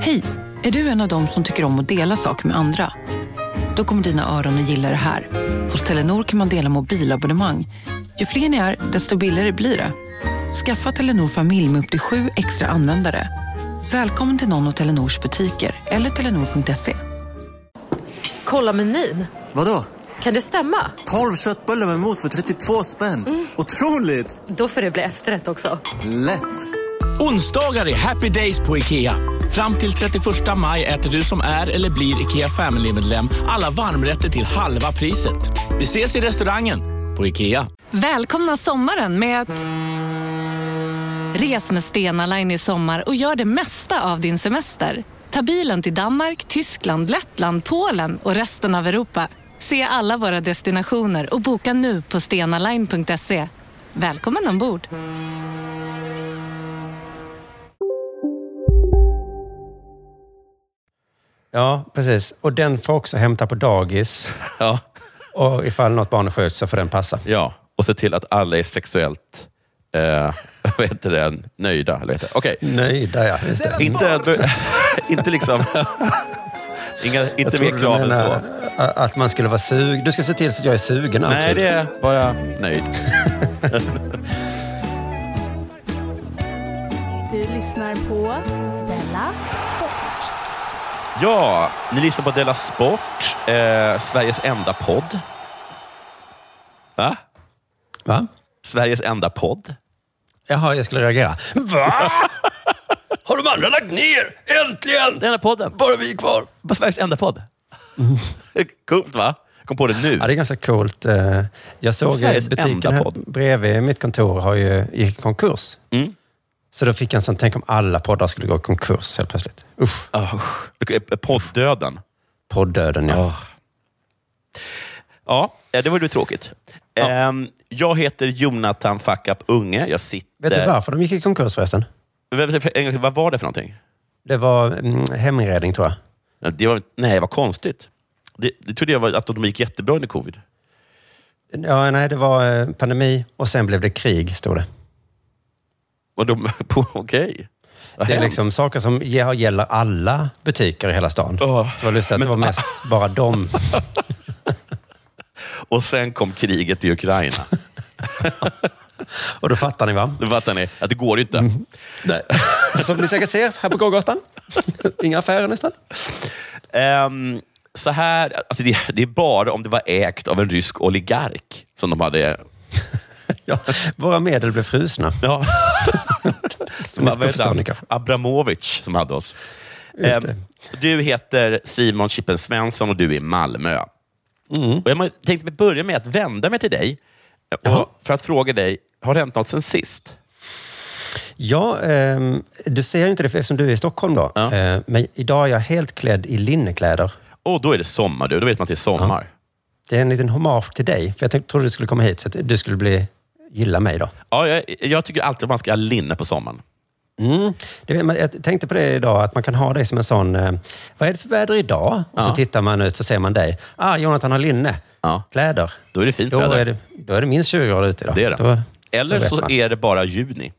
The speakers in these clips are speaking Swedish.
Hej! Är du en av dem som tycker om att dela saker med andra? Då kommer dina öron att gilla det här. Hos Telenor kan man dela mobilabonnemang. Ju fler ni är, desto billigare blir det. Skaffa Telenor familj med upp till sju extra användare. Välkommen till någon av Telenors butiker eller telenor.se. Kolla menyn. Vadå? Kan det stämma? 12 köttbullar med mos för 32 spänn. Otroligt! Då får det bli efterrätt också. Lätt! Onsdagar är happy days på IKEA. Fram till 31 maj äter du som är eller blir IKEA Family-medlem alla varmrätter till halva priset. Vi ses i restaurangen på IKEA. Välkomna sommaren med att... Res med Stena Line i sommar och gör det mesta av din semester. Ta bilen till Danmark, Tyskland, Lettland, Polen och resten av Europa. Se alla våra destinationer och boka nu på stenaline.se. Välkommen ombord! Ja, precis. Och den får också hämta på dagis. Ja, Och ifall något barn är sjukt så får den passa. ja. och se till att alla är sexuellt eh, vad heter det? nöjda. Eller heter det? Okej, Nöjda, ja. Just det. inte, inte liksom... Inga, inte mer krav än så. Att man skulle vara sugen. Du ska se till så att jag är sugen alltid. Nej, det är bara nöjd. Du lyssnar på Della Sport. Ja, ni lyssnar på Della Sport, eh, Sveriges enda podd. Va? Va? Sveriges enda podd. Jaha, jag skulle reagera. Va? Har de andra lagt ner? Äntligen! Den enda podden. Bara vi kvar. Bara Sveriges enda podd. Coolt va? Kom på det nu. Ja, det är ganska coolt. Eh, Jag såg Sveriges butiken enda här podd. bredvid mitt kontor har ju, gick i konkurs. Mm. Så då fick jag en sån, tänk om alla poddar skulle gå i konkurs helt plötsligt. Usch, Oh. Poddöden. poddöden ja. Oh. Ja, det var ju tråkigt. Ehm, Jag heter Jonathan Fuck Up Unge. Jag sitter... Vet du varför de gick i konkurs förresten? Vad- var det för någonting? Det var mm, heminredning tror jag. Ja, Det var, nej, vad konstigt. Det, det trodde jag var att de gick jättebra under covid. Ja, nej, det var eh, pandemi och sen blev det krig, stod det. På- Okej. Vad Det är liksom saker som gäller alla butiker i hela stan. Åh, Det var lustigt att det var men- mest bara dem. Och sen kom kriget i Ukraina. Och då fattar ni va? Då fattar ni att det går ju inte. Mm. Som ni säkert ser här på gågatan. Inga affärer nästan. Ehm, så här, alltså det, det är bara om det var ägt av en rysk oligark som de hade... Ja, våra medel blev frusna. Ja. Som ni kanske. Abramovic som hade oss. Ehm, du heter Simon Chippen Svensson och du är i Malmö. Och jag tänkte börja med att vända mig till dig och för att fråga dig, har det hänt något sen sist? Ja, ehm, du ser ju inte det eftersom du är i Stockholm då. Ja. Eh, men idag är jag helt klädd i linnekläder. Och då är det sommar, du. Då vet man att det är sommar. Det är en liten hommage till dig. För jag tänkte, trodde du skulle komma hit så att du skulle bli, gilla mig då. Ja, jag, jag tycker alltid att man ska ha linne på sommaren. Mm. Det, jag tänkte på det idag, att man kan ha dig som en sån... Eh, vad är det för väder idag? Och så Ja. tittar man ut så ser man dig. Ah, Jonathan har linne. Ja. Kläder. Då är det fint Då väder. är det, då är det minst 20 grader ute idag. Det är det. Då, Eller då så man. är det bara juni.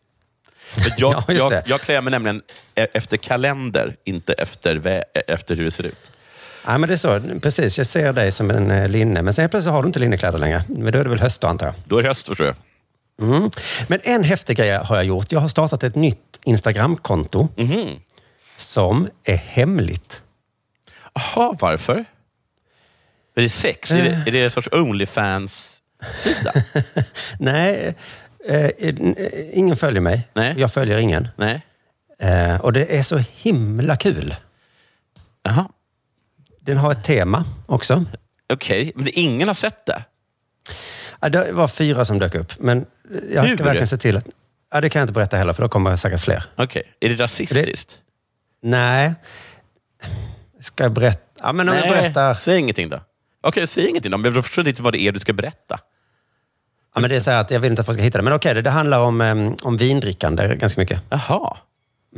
För jag, Ja, jag, det. jag klär mig nämligen e- efter kalender, inte efter, vä- efter hur det ser ut. Ja, men det är så. Precis, jag ser dig som en eh, linne. Men sen plötsligt har du inte linnekläder längre. Men då är det väl höst då, antar jag. Då är det höst, förstår jag. Mm. Men en häftig grej har jag gjort. Jag har startat ett nytt Instagramkonto Mhm. som är hemligt. Jaha, varför? Är det sex? Är, Eh. det, är det en sorts Onlyfans-sida? Nej, eh, eh, ingen följer mig. Nej. Jag följer ingen. Nej? Eh, och det är så himla kul. Jaha. Den har ett tema också. Okej, men det, ingen har sett det? Ja, det var fyra som dök upp, men jag Hur? ska verkligen se till att... Ja, det kan jag inte berätta heller, för då kommer säkert fler. Okej. Är det rasistiskt? Nej. Ska jag berätta? Ja, men om jag berättar... Säg ingenting då. Okej, säg ingenting då. Men jag förstår inte vad det är du ska berätta. Ja, men det är så att jag vill inte att folk ska hitta det. Men okej, det, det handlar om, om vindrickande ganska mycket. Jaha.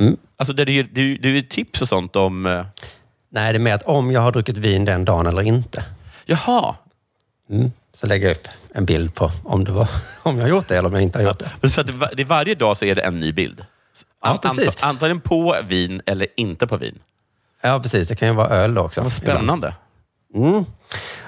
Mm. Alltså, det är ju det det är tips och sånt om... eh, Nej, det är mer att om jag har druckit vin den dagen eller inte. Jaha. Mm. Så lägger jag upp en bild på om, det var, om jag har gjort det eller om jag inte har gjort det. Så det, det varje dag så är det en ny bild? An- precis. ant- på vin eller inte på vin. Ja, precis. Det kan ju vara öl också. Vad spännande. Mm.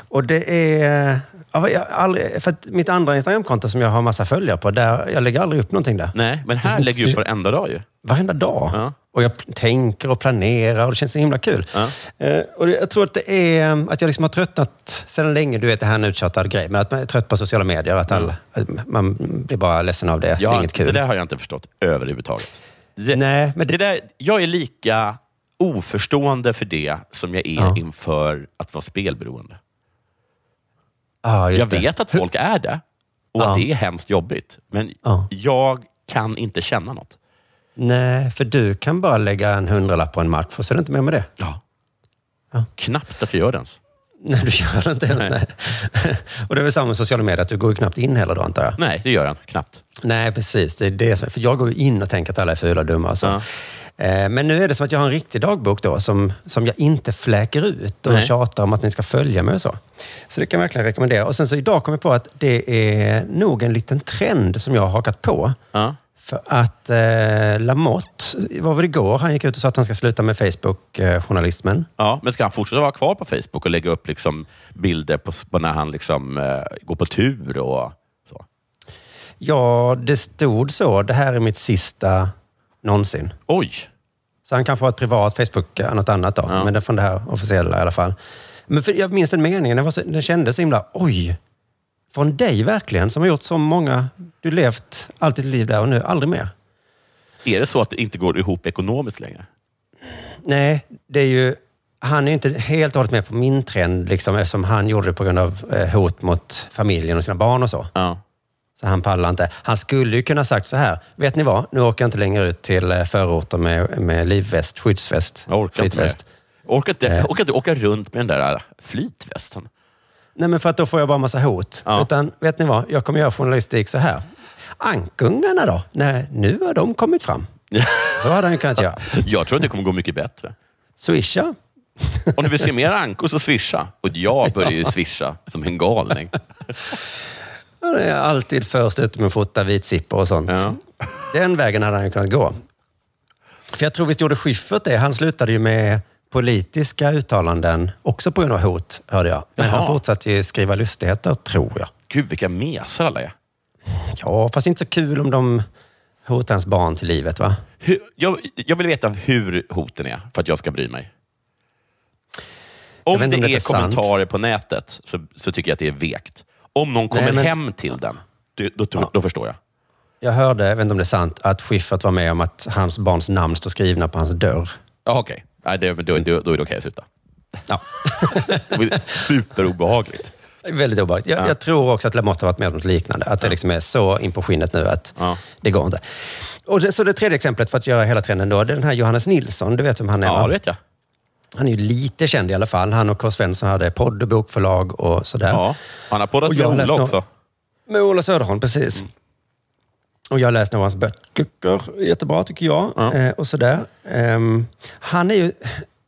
Och det är... Ja, aldrig, för mitt andra Instagramkonto som jag har massa följare på, där, jag lägger aldrig upp någonting där. Nej, men här lägger du upp varenda dag ju. Varenda dag. Ja. Och jag tänker och planerar och det känns så himla kul. Ja. Eh, och det- jag tror att det är att jag liksom har tröttnat sedan länge, du vet det här är en uttjatad grej, men att man är trött på sociala medier. Att alla, att man blir bara ledsen av det. det är Ja, inget kul. Det där har jag inte förstått överhuvudtaget. Det, Nej, men det där, jag är lika oförstående för det som jag är Ja. inför att vara spelberoende. Ja, just Jag det. vet att folk är det och Ja. att det är hemskt jobbigt. Men Ja. jag kan inte känna något. Nej, för du kan bara lägga en hundralapp på en match och så är det inte mer med det. Ja. Ja. Knappt att jag gör det ens. Nej, du gör det inte ens. Nej. och det är väl samma med sociala medier, att du går ju knappt in heller då antar jag. Nej, det gör jag knappt. Nej, precis. Det är det som, för jag går ju in och tänker att alla är fula och dumma. och Så. Ja. Eh, Men nu är det som att jag har en riktig dagbok då, som, som jag inte fläker ut och Nej. tjatar om att ni ska följa mig och så. Så det kan jag verkligen rekommendera. Och sen så idag kom jag på att det är nog en liten trend som jag har hakat på. Ja. För att eh, Lamotte, var det igår, han gick ut och sa att han ska sluta med Facebook-journalismen. Ja, men ska han fortsätta vara kvar på Facebook och lägga upp liksom bilder på, på när han liksom, eh, går på tur och så? Ja, det stod så. Det här är mitt sista någonsin. Oj! Så han kanske har ett privat Facebook, eh, något annat då. Ja. Men det är från det här officiella i alla fall. Men för, jag minns den meningen, den, var så, den kändes så himla, oj! Från dig verkligen, som har gjort så många... Du levt allt ditt liv där och nu aldrig mer. Är det så att det inte går ihop ekonomiskt längre? Nej, det är ju... Han är ju inte helt och hållet med på min trend, liksom, eftersom han gjorde det på grund av eh, hot mot familjen och sina barn och så. Ja. Så han pallar inte. Han skulle ju kunna sagt så här, vet ni vad? Nu åker jag inte längre ut till eh, förorter med, med livväst, skyddsväst, Jag orkar inte med flytväst. det. Jag orkar inte, Eh. orkar inte åka runt med den där flytvästen. Nej, men för att då får jag bara massa hot. Ja. Utan, vet ni vad? Jag kommer göra journalistik så här. Ankungarna då? Nej, nu har de kommit fram. Så hade han ju kunnat göra. Jag tror att det kommer gå mycket bättre. Swisha. Om du vill se mer ankor så swisha. Och jag börjar ju swisha som en galning. Han är alltid först ute med att fota vitsippor och sånt. Ja. Den vägen hade han ju kunnat gå. För jag tror visst gjorde Schyffert det. Han slutade ju med politiska uttalanden, också på grund av hot, hörde jag. Men Jaha. han fortsatte ju skriva lustigheter, tror jag. Gud, vilka mesar alla är. Ja, fast inte så kul om de hotar ens barn till livet, va? Hur, jag, jag vill veta hur hoten är för att jag ska bry mig. Om det om är detta är sant. kommentarer på nätet så, så tycker jag att det är vekt. Om någon kommer Nej, men- hem till den, då, då, då förstår jag. Jag hörde, jag vet inte om det är sant, att Schyffert var med om att hans barns namn står skrivna på hans dörr. Ja, okej. Nej, det, då, då, då är det okej att sluta. Ja. Superobehagligt. Väldigt obehagligt. Jag, Ja. jag tror också att Lamotte har varit med om något liknande. Att det liksom är så in på skinnet nu att Ja. det går inte. Och det, så det tredje exemplet för att göra hela trenden då, det är den här Johannes Nilsson. Du vet vem han är? Ja, det vet jag. Han är ju lite känd i alla fall. Han och K. Svensson hade podd och bokförlag och sådär. Ja. Han har poddat med Ola också. Med Ola Söderholm, precis. Och jag har läst några av hans böcker. Jättebra tycker jag. Ja. Eh, och sådär. Ehm, han är ju,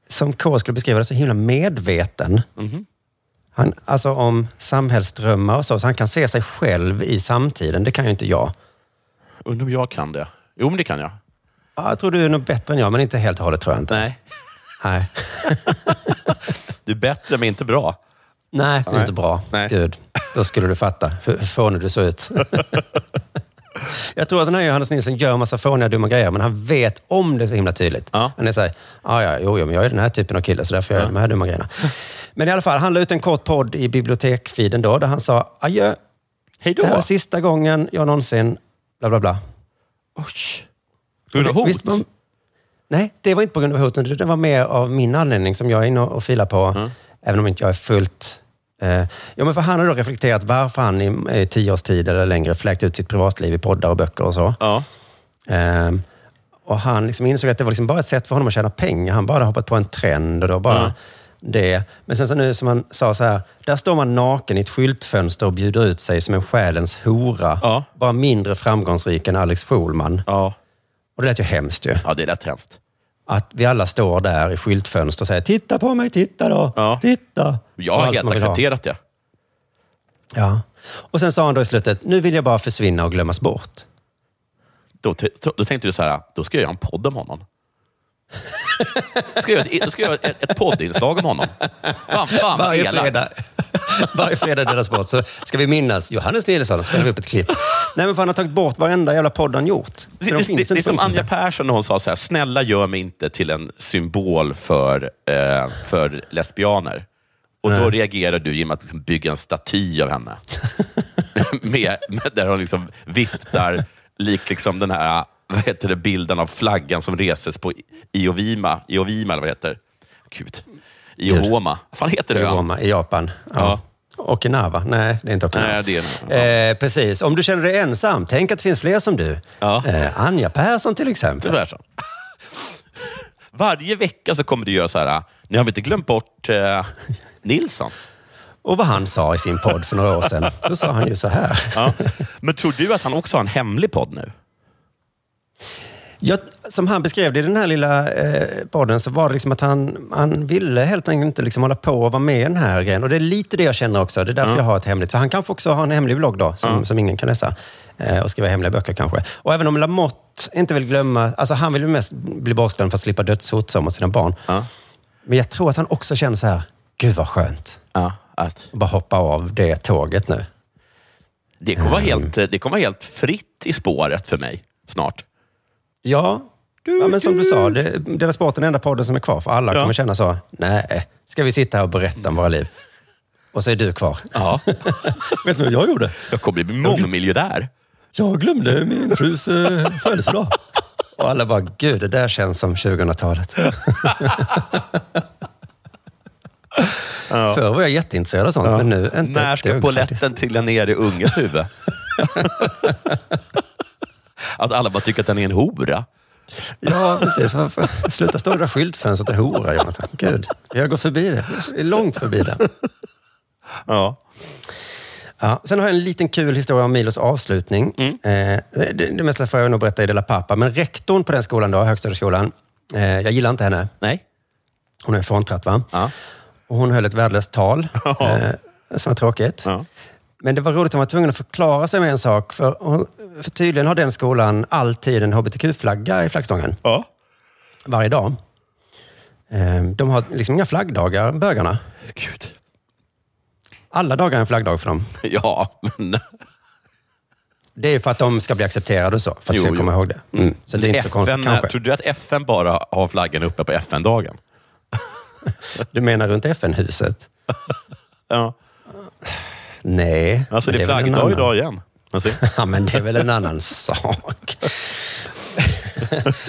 som K skulle beskriva det, så himla medveten. Mhm. Han, alltså om samhällsdrömmar och så. Så han kan se sig själv i samtiden. Det kan ju inte jag. Undrar om jag kan det. Jo, men det kan jag. Ja, jag tror du är nog bättre än jag, men inte helt och hållet tror jag inte. Nej. Nej, Du är bättre, men inte bra. Nej det är Nej. inte bra. Nej. Gud, då skulle du fatta hur fånig du såg ut. Jag tror att den här Johannes Nilsson gör massa fåniga, dumma grejer, men han vet om det så himla tydligt. Ja. Han är såhär, ja, ja, jo, jo, men jag är den här typen av kille, så därför gör jag de här dumma grejerna. Men i alla fall, han la ut en kort podd i bibliotekfeeden då, där han sa, adjö, Hej det här är sista gången jag någonsin, bla bla bla. Oj. På grund av hot? Man- nej, det var inte på grund av hoten. Det var mer av min anledning som jag är inne och filar på, Mm. även om inte jag är fullt... Eh, ja, men för han har då reflekterat varför han i tio års tid eller längre fläkt ut sitt privatliv i poddar och böcker och så. Ja. Ehm, och han liksom insåg att det var liksom bara ett sätt för honom att tjäna pengar. Han bara hade hoppat på en trend och då bara Ja. det. Men sen så nu som han sa så här, där står man naken i ett skyltfönster och bjuder ut sig som en själens hora. Ja. Bara mindre framgångsrik än Alex Schulman. Ja. Och det lät ju hemskt ju. ja, det är rätt hemskt. Att vi alla står där i skyltfönster och säger titta på mig, titta då, Ja. titta. Jag har helt accepterat det. Ja. Och sen sa han då i slutet, nu vill jag bara försvinna och glömmas bort. Då, då tänkte du så här, då ska jag göra en podd om honom. Då ska jag göra ett, då ska jag göra ett, ett poddinslag om honom. Fan, fan vad elakt. fredag, varje fredag i Della Sport så ska vi minnas Johannes Nilsson. spelar vi upp ett klipp. Nej, men för han har tagit bort varenda jävla podd han gjort. Så Det, de det, det, det är som Anja. Persson när hon sa så här, snälla gör mig inte till en symbol för, eh, för lesbianer. Och då Nej. reagerar du genom att liksom bygga en staty av henne. med, med, där hon liksom viftar lik liksom den här vad heter det, bilden av flaggan som reses på Iovima, Iovima eller vad det heter. Gud. Iohoma. Vad fan heter det? I? Roma, i Japan. Ja. Ja. Okinawa? Nej, det är inte Okinawa. Nej, det är Eh, precis. Om du känner dig ensam, tänk att det finns fler som du. Ja. Eh, Anja Persson till Det exempel. så. Varje vecka så kommer du göra så här, ni har väl inte glömt bort eh, Nilsson? Och vad han sa i sin podd för några år sedan. Då sa han ju så här. Ja. Men tror du att han också har en hemlig podd nu? Jag, som han beskrev det i den här lilla eh, podden så var det liksom att han, han ville helt enkelt inte liksom hålla på och vara med i den här grejen. Och det är lite det jag känner också. Det är därför jag har ett hemligt. Så han kanske också har en hemlig blogg då, som, som ingen kan läsa. Eh, och skriva hemliga böcker kanske. Och även om Lamotte inte vill glömma... Alltså han vill ju mest bli bortglömd för att slippa dödshot mot sina barn. Ja. Men jag tror att han också känner så här, gud vad skönt. Ja, att bara hoppa av det tåget nu. det, kommer vara helt, det kommer vara helt fritt i spåret för mig snart. Ja, ja men som du sa, det, Dela Sport är den enda podden som är kvar. För alla Ja. kommer känna så, nej, ska vi sitta här och berätta om våra liv? Och så är du kvar. Ja. Vet du vad jag gjorde? Jag kommer bli mångmiljardär. Jag glömde min frus eh, födelsedag. Och alla bara, gud, det där känns som 2000-talet. Förr var jag jätteintresserad av sånt, men nu inte När ska poletten faktiskt. trilla ner i unges huvud? Att alla bara tycker att den är en hora. Ja, precis. Varför? Sluta stå det där skyltfönstret och hora, Jonathan. Gud, vi har gått förbi det. Vi är långt förbi det. Ja. Ja, sen har jag en liten kul historia om Milos avslutning. Eh, det, det mesta får jag nog berätta i Dela Pappa, men rektorn på den skolan, då, högstadieskolan, eh, jag gillar inte henne. Nej. Hon är fråntratt, va? Ja. Och hon höll ett värdelöst tal, eh, som var tråkigt. Ja. Men det var roligt att hon var tvungen att förklara sig med en sak. För, hon, för tydligen har den skolan alltid en hbtq-flagga i flaggstången. Ja. Varje dag. Eh, de har liksom inga flaggdagar, bögarna. Gud. Alla dagar är en flaggdag för dem. Ja, men... Det är för att de ska bli accepterade och så. För att Jo, du ska komma ihåg det. Mm. Så det är inte så konstigt FN, kanske. Tror du att FN bara har flaggan uppe på FN-dagen? Du menar runt FN-huset? Ja. Nej. Alltså det är flaggdag annan- idag igen. Ja, men det är väl en annan sak.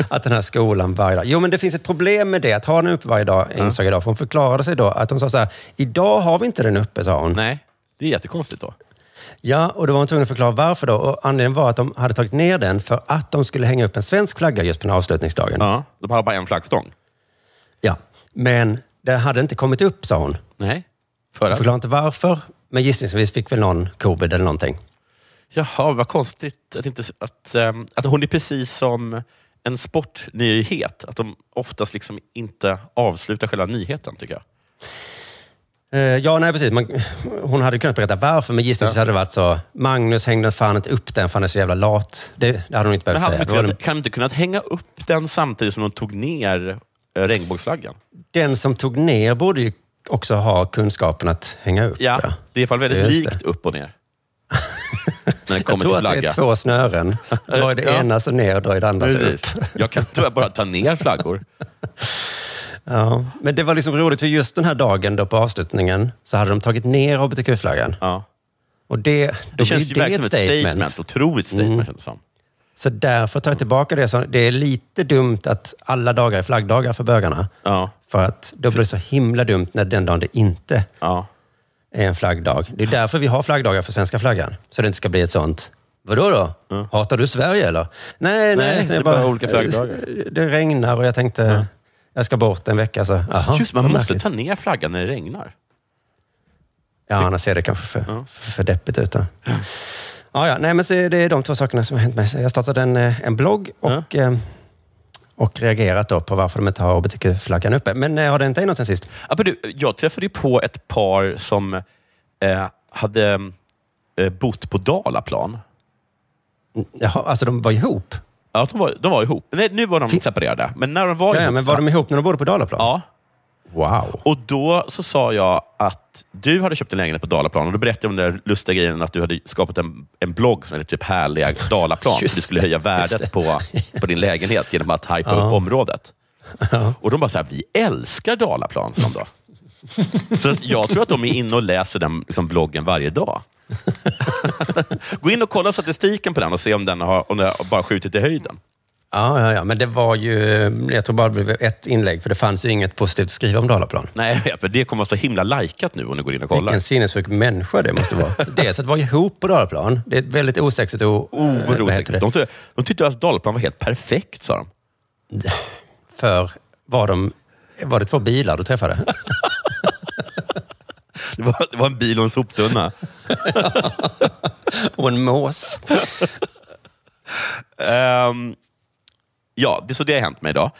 att den här skolan varje dag... Jo, men det finns ett problem med det. Att ha den uppe varje dag, insåg jag idag. För hon förklarade sig då att hon sa så här, idag har vi inte den uppe, sa hon. nej, det är jättekonstigt då. Ja, och då var hon tvungen att förklara varför då. Och anledningen var att de hade tagit ner den för att de skulle hänga upp en svensk flagga just på den här avslutningsdagen. Ja, de har bara en flaggstång. Ja. Men det hade inte kommit upp, sa hon. Nej. Hon Förra? förklarade inte varför, men gissningsvis fick väl någon covid eller någonting. Jaha, vad konstigt att, inte, att, ehm, att hon är precis som en sportnyhet. Att de oftast liksom inte avslutar själva nyheten, tycker jag. Eh, ja, nej precis. Man, hon hade kunnat berätta varför, men gissningsvis hade det varit så. Magnus hängde fan inte upp den för han är så jävla lat. Det, det hade hon inte behövt säga. kunnat, kan de inte kunnat hänga upp den samtidigt som de tog ner eh, regnbågsflaggan? den som tog ner borde ju också ha kunskapen att hänga upp. Ja, det är i alla fall väldigt Just det. likt upp och ner. När det Jag kommer tror till att det flagga. är två snören. Drar det Ja. ena så ner, drar det andra så upp. Precis. Jag kan tyvärr bara ta ner flaggor. Ja, men det var liksom roligt, för just den här dagen då på avslutningen så hade de tagit ner hbtq-flaggan. Ja. Och det, Det känns ju det verkligen som ett statement. statement. Otroligt statement Mm. känns det som. Så därför tar jag tillbaka det. Så det är lite dumt att alla dagar är flaggdagar för bögarna. Ja. För att då blir det så himla dumt när den dagen det inte Ja. är en flaggdag. Det är därför vi har flaggdagar för svenska flaggan. Så det inte ska bli ett sånt, vadå då? Hatar du Sverige eller? Nej, nej. Nej, det är bara olika flaggdagar. Det regnar och jag tänkte, jag ska bort en vecka. Så, aha, Just man måste märkligt. ta ner flaggan när det regnar. Ja, annars ser det kanske för, för deppigt ut. Då. Ja, ja. Nej, men så är det de två sakerna som har hänt mig. Så Jag startade en, eh, en blogg och, eh, och reagerat då på varför de inte har hbtq-flaggan uppe. Men eh, har det inte något sen sist? Ja, men du, jag träffade ju på ett par som eh, hade eh, bott på Dalaplan. Jaha, alltså de var ihop? Ja, de var, de var ihop. Nej, nu var de Fin- separerade. Men när de var Ja, ja, ihop... men så- var de ihop när de bodde på Dalaplan? Ja. Wow. Och då så sa jag att du hade köpt en lägenhet på Dalaplan och då berättade jag om den där lustiga grejen att du hade skapat en, en blogg som hette typ Härliga Dalaplan. Just du skulle det, höja värdet det. på, på din lägenhet genom att hypa Ja. upp området. Och de bara så här, vi älskar Dalaplan, de då. Så jag tror att de är inne och läser den liksom, bloggen varje dag. Gå in och kolla statistiken på den och se om den har, om den har bara skjutit i höjden. Ja, ja, ja, men det var ju... Jag tror bara det blev ett inlägg, för det fanns ju inget positivt att skriva om Dalaplan. Nej, jag vet, det kommer vara så himla likat nu om du går in och kollar. Vilken sinnessjuk människa det måste vara. Dels att vara ihop på Dalaplan, det är ett väldigt osexigt och... Oh, eh, vad heter det? de, ty- de tyckte att Dalaplan var helt perfekt, sa de. För var, de, var det två bilar du träffade? Det var, det var en bil och en soptunna. och en mås. Ehm, ja, det, så det har hänt mig idag.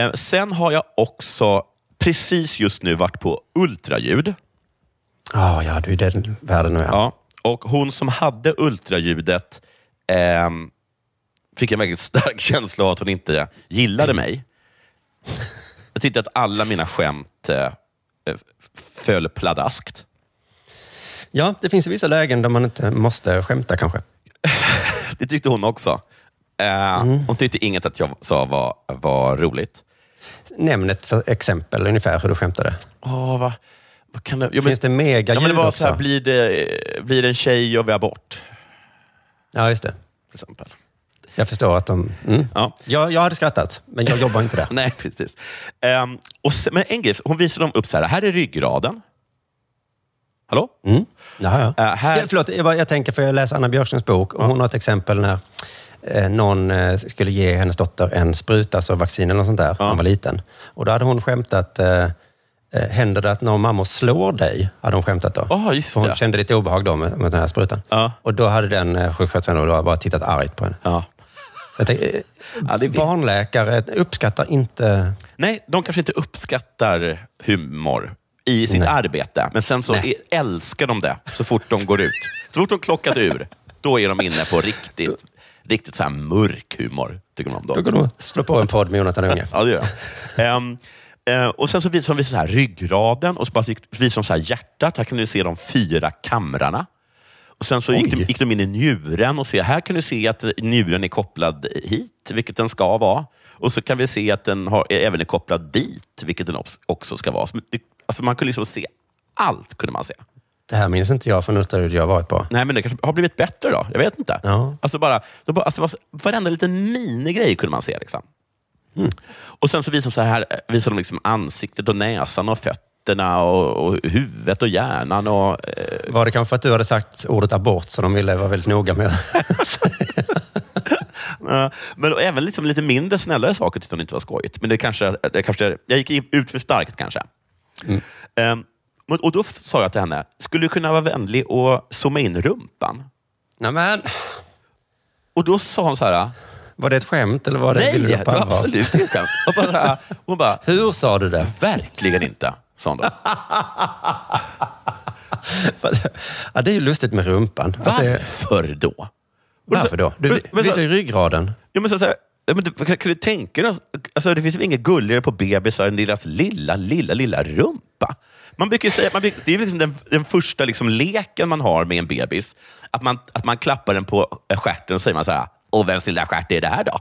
Uh, sen har jag också precis just nu varit på ultraljud. Ja, ja, du är i den världen nu. Ja. Ja, och hon som hade ultraljudet ehm, fick en väldigt stark känsla av att hon inte gillade mig. Jag tyckte att alla mina skämt eh, f- föll pladaskt. ja, det finns vissa lägen där man inte måste skämta kanske. Det tyckte hon också. Eh, Hon tyckte inget att jag sa var, var roligt. Nämn ett för exempel ungefär hur du skämtade. Åh, vad, vad kan det... Ja, men, Finns det mega ja, men det var också? så här, blir det, blir det en tjej och vi abort? Ja, just det. Till exempel. Jag förstår att de... Mm. Ja. Jag, jag hade skrattat, men jag jobbar inte där. Nej, precis. Ehm, och sen, men en grej, hon visade dem upp så här. Här är ryggraden. Hallå? Mm. Ja, ja. Äh, här- Ja, förlåt, jag, bara, jag tänker för jag läser Anna Björkströms bok och hon har ett exempel när någon eh, skulle ge hennes dotter en spruta, alltså vaccin eller något sånt där, när hon var liten. Och då hade hon skämtat, eh, eh, händer det att någon mamma slår dig? Hade hon skämtat då. Ja, just För hon det. kände lite obehag då med, med den här sprutan. Ja. Och då hade den eh, sjuksköterskan bara tittat argt på henne. Ja. Så jag tänkte, eh, Ja, barnläkare uppskattar inte... Nej, de kanske inte uppskattar humor i sitt Nej. arbete, men sen så Nej. älskar de det så fort de går ut. Så fort de klockat ur, då är de inne på riktigt, riktigt så här mörk humor. Tycker de om Då går och slår på en podd med Jonathan Unge. Ja, det gör. Ehm, eh, och sen så visar de så här ryggraden och så visar de så här hjärtat. Här kan du se de fyra kamrarna. Och sen så gick de, gick de in i njuren och se, här kan du se att njuren är kopplad hit, vilket den ska vara. Och så kan vi se att den har, är även är kopplad dit, vilket den också- ska vara. Alltså man kunde liksom se allt. kunde man se. Det här minns inte jag från ultraljud jag varit på. Nej, men det kanske har blivit bättre då. Jag vet inte. Ja. Alltså bara, det bara, alltså var, varenda liten minigrej kunde man se. Liksom. Mm. Och sen så visar de, så här, visar de liksom ansiktet och näsan och fötterna och, och huvudet och hjärnan. Och, eh, Var det kanske för att du hade sagt ordet abort så de ville vara väldigt noga med men även liksom lite mindre snällare saker tyckte de inte var skojigt. Men det kanske, det kanske, jag gick ut för starkt kanske. Mm. Eh, och- då sa jag till henne, skulle du kunna vara vänlig och zooma in rumpan? Nej, men, Och då sa hon så här, Var det ett skämt eller var det, nej, det var absolut inget skämt. Och bara, så här, hon bara, Hur sa du det? verkligen inte, sa hon då. ja, det är ju lustigt med rumpan. Det, Varför då? varför då? Du Men- visar ju ryggraden. Ja, men så, så här, men du, kan, kan du tänka dig, alltså, det finns väl inget gulligare på bebisar än deras lilla, lilla, lilla rumpa? Man brukar säga, man brukar, det är liksom den, den första liksom leken man har med en bebis. Att man, att man klappar den på stjärten och säger man så här, och vems lilla stjärt är det här då?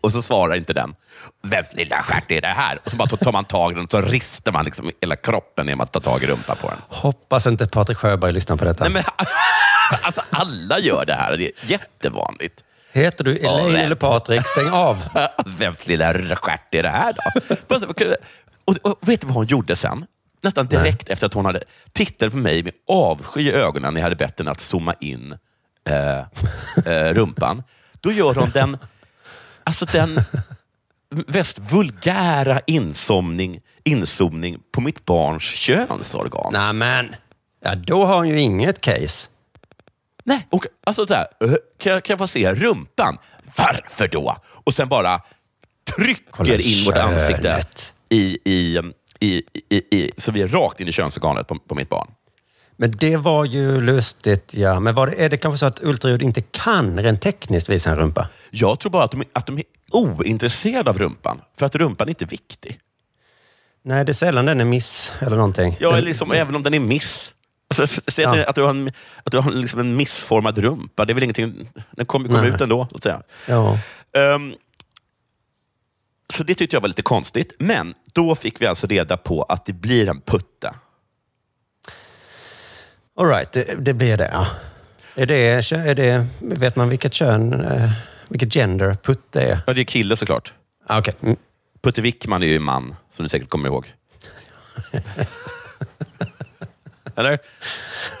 Och så svarar inte den, vems lilla stjärt är det här? Och så bara tar man tag i den och så ristar man liksom hela kroppen genom att ta tag i rumpan på den. Hoppas inte Patrik Sjöberg lyssnar på detta. Nej, men, alltså, alla gör det här, det är jättevanligt. Heter du Elaine eller Patrik, stäng av. Vems lilla stjärt är det här då? Kunde- och, och vet du vad hon gjorde sen? Nästan direkt efter att hon hade tittat på mig med avsky i ögonen när jag hade bett henne att zooma in eh, eh, rumpan. Då gör hon den, alltså den mest vulgära inzoomning, inzoomning på mitt barns könsorgan. Nej, men. Ja, då har hon ju inget case. Nej, och, alltså så här, eh, kan, jag, kan jag få se rumpan? Varför då? Och sen bara trycker Kolla in vårt ansikte i, i, i, i, i, så vi är rakt in i könsorganet på, på mitt barn. Men det var ju lustigt, ja. Men det, är det kanske så att ultraljud inte kan rent tekniskt visa en rumpa? Jag tror bara att de, att de är ointresserade av rumpan, för att rumpan inte är viktig. Nej, det är sällan den är miss eller någonting. Ja, eller liksom, även om den är miss. Alltså, säg Ja. att du har, en, att du har liksom en missformad rumpa, det är väl ingenting... Den kommer Nej. ut ändå. Så att säga. Ja. Ehm, så det tyckte jag var lite konstigt. Men då fick vi alltså reda på att det blir en putta. All right, det, det blir det. Ja. Är det, är det, vet man vilket kön, eh, vilket gender putte är? Ja, det är kille såklart. Ah, Okej. Mm. Putte Wickman är ju man, som du säkert kommer ihåg. Eller?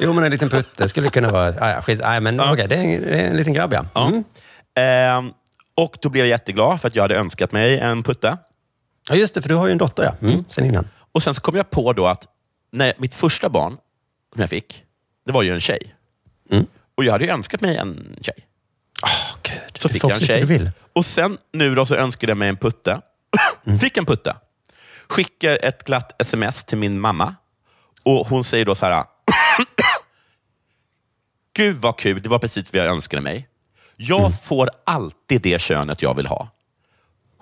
Jo, men en liten putte skulle kunna vara... Ah, ja, skit, ah, men Ja. okej, det, är en, det är en liten grabb, ja. Ja. Mm. Ehm, och då blev jag jätteglad för att jag hade önskat mig en putta. Ja, just det, för du har ju en dotter, ja. Mm, sen innan. Och sen så kom jag på då att nej, mitt första barn som jag fick, det var ju en tjej. Mm. Och jag hade ju önskat mig en tjej. Åh, gud. Så fick jag en tjej. Och sen nu då så önskade jag mig en putte. Fick en putte. Skickar ett glatt sms till min mamma. Och hon säger då så här. Gud vad kul, det var precis vad jag önskade mig. Jag får alltid det könet jag vill ha.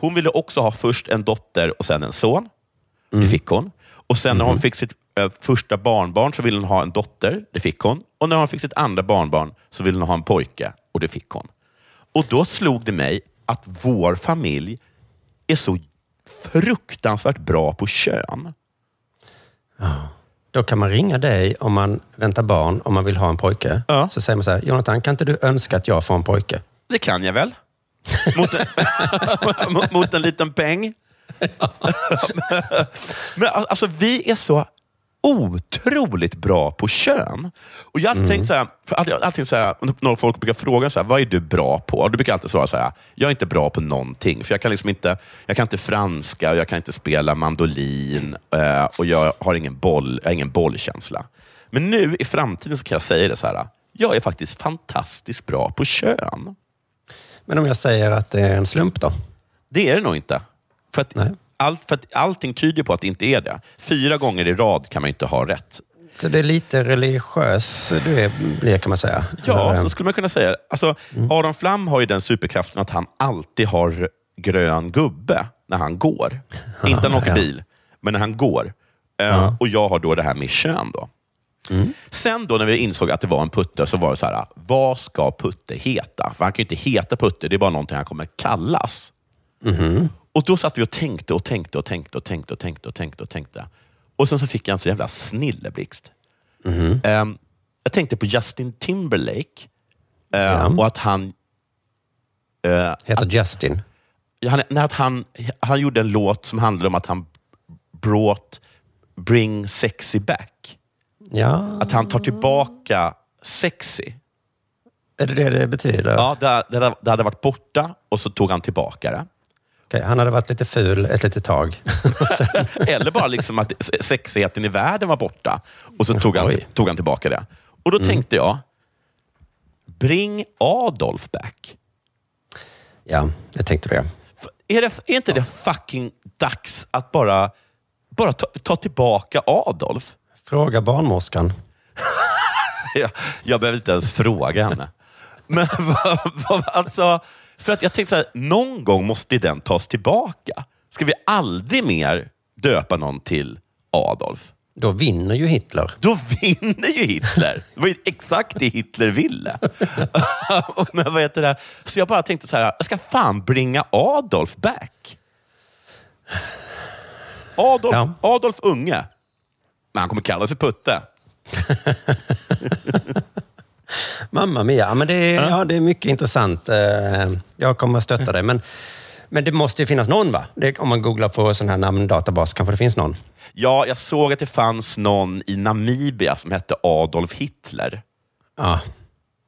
Hon ville också ha först en dotter och sen en son. Det fick hon. Och sen när hon fick sitt eh, första barnbarn så ville hon ha en dotter. Det fick hon. Och när hon fick sitt andra barnbarn så ville hon ha en pojke. Och det fick hon. Och då slog det mig att vår familj är så fruktansvärt bra på kön. Då kan man ringa dig om man väntar barn, om man vill ha en pojke. Ja. Så säger man så här, Jonathan, kan inte du önska att jag får en pojke? Det kan jag väl? Mot en, mot- en liten peng. Men al- alltså, vi är så otroligt bra på kön. Och jag har tänkt så här, för alltid, alltid så här, när folk brukar fråga så här, vad är du bra på? Och du brukar alltid svara så här, jag är inte bra på någonting. För jag kan liksom inte, jag kan inte franska, och jag kan inte spela mandolin eh, och jag har ingen, boll, jag har ingen bollkänsla. Men nu i framtiden så kan jag säga det så här, jag är faktiskt fantastiskt bra på kön. Men om jag säger att det är en slump då? Det är det nog inte. För att, Nej. allt, för att allting tyder på att det inte är det. Fyra gånger i rad kan man inte ha rätt. Så det är lite religiös du är, blir kan man säga? Ja, Eller, så skulle man kunna säga. Alltså, Adam Flam har ju den superkraften att han alltid har grön gubbe när han går. inte när han åker ja. bil, men när han går. Eh, Och jag har då det här med kön. Då. Sen då när vi insåg att det var en putte så var det så här, vad ska Putte heta? För han kan ju inte heta Putte, det är bara någonting han kommer kallas. Och då satt vi och tänkte och tänkte och tänkte och tänkte och tänkte och tänkte och tänkte. Och sen så fick jag en så jävla snilleblixt. Ehm, jag tänkte på Justin Timberlake eh, Ja. och att han, eh, Heter Justin. han, nej, att han, han gjorde en låt som handlade om att han brought Bring Sexy Back. Ja, Att han tar tillbaka sexy. är det det det betyder? Ja, det, det, det hade varit borta och så tog han tillbaka det. Okej, han hade varit lite ful ett litet tag. Eller bara liksom att sexigheten i världen var borta och så tog han, Oj. tog han tillbaka det. Och då tänkte jag, bring Adolf back. ja, jag tänkte det. Är, det, är inte det fucking dags att bara, bara ta, ta tillbaka Adolf? Fråga barnmorskan. Jag, jag behöver inte ens fråga henne. Men alltså, för att jag tänkte så här, någon gång måste den tas tillbaka. Ska vi aldrig mer döpa någon till Adolf? Då vinner ju Hitler. Då vinner ju Hitler. Det var ju exakt det Hitler ville. Men vad heter det? Så jag bara tänkte så här, jag ska fan bringa Adolf back. Adolf, Ja. Adolf Unge. Men han kommer kallas för Putte. Mamma Mia, ja, men det är, ja, det är mycket intressant. Eh, Jag kommer att stötta dig. Men, men det måste ju finnas någon va? Det, om man googlar på sån här namndatabas kanske det finns någon. Ja, jag såg att det fanns någon i Namibia som hette Adolf Hitler. Ja,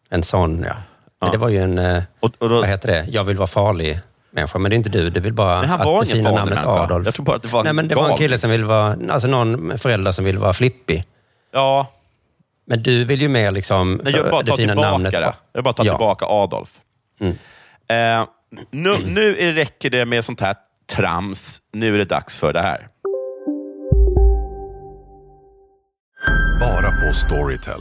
en sån ja. Men Det var ju en, eh, Och, och då, vad heter det, jag vill vara farlig människa. Men det är inte du, du vill bara Men han att var det ingen fina namnet människa. Adolf. Jag tror bara att det var en Nej, men det var en kille som vill vara, alltså någon förälder som vill vara flippig. ja, Men du vill ju mer liksom, nej, jag vill bara det ta fina tillbaka namnet. det. Jag vill bara ta Ja. tillbaka Adolf. Mm. Eh, nu, nu är- räcker det med sånt här trams. Nu är det dags för det här. Bara på på Storytel.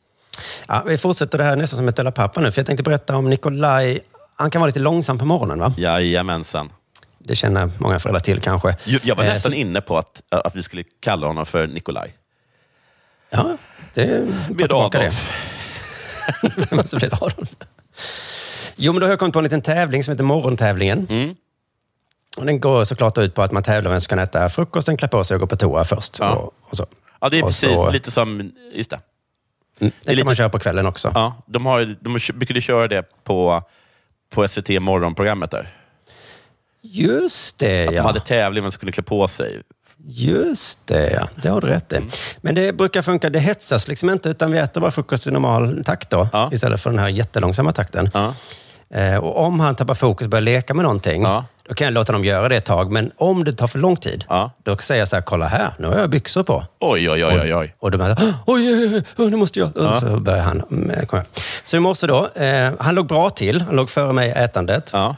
Ja, vi fortsätter det här nästan som ett Della Pappa nu, för jag tänkte berätta om Nikolaj. Han kan vara lite långsam på morgonen, va? Jajamensan. Det känner många föräldrar till kanske. Jag var Eh, nästan så- inne på att, att vi skulle kalla honom för Nikolaj. Ja, det Med tillbaka det. Adolf. Men så blir det Adolf. Jo, men då har jag kommit på en liten tävling som heter Morgontävlingen. Mm. Och den går såklart ut på att man tävlar vem som kan äta frukosten, klä på sig och gå på toa först. Ja. Och, och så. Ja, det är Och precis så- lite som... Just det. Mm, det kan lite- man köra på kvällen också. Ja, de, har, de brukade köra det på, på SVT morgonprogrammet där. Just det, Att ja. de hade tävling vem som skulle klä på sig. Just det, ja. Det har du rätt i. Men det brukar funka. Det hetsas liksom inte, utan vi äter bara frukost i normal takt då. Ja. Istället för den här jättelångsamma takten. Ja. Eh, och om han tappar fokus och börjar leka med någonting, Ja. Då kan jag låta dem göra det ett tag. Men om det tar för lång tid, Ja. då säger jag så här, kolla här, nu har jag byxor på. Oj, oj, oj, oj. oj. Och då bara, oj, oj, oj, oj, nu måste jag. Så börjar han mm. Så i morse då, eh, han låg bra till. Han låg före mig i ätandet. Ja.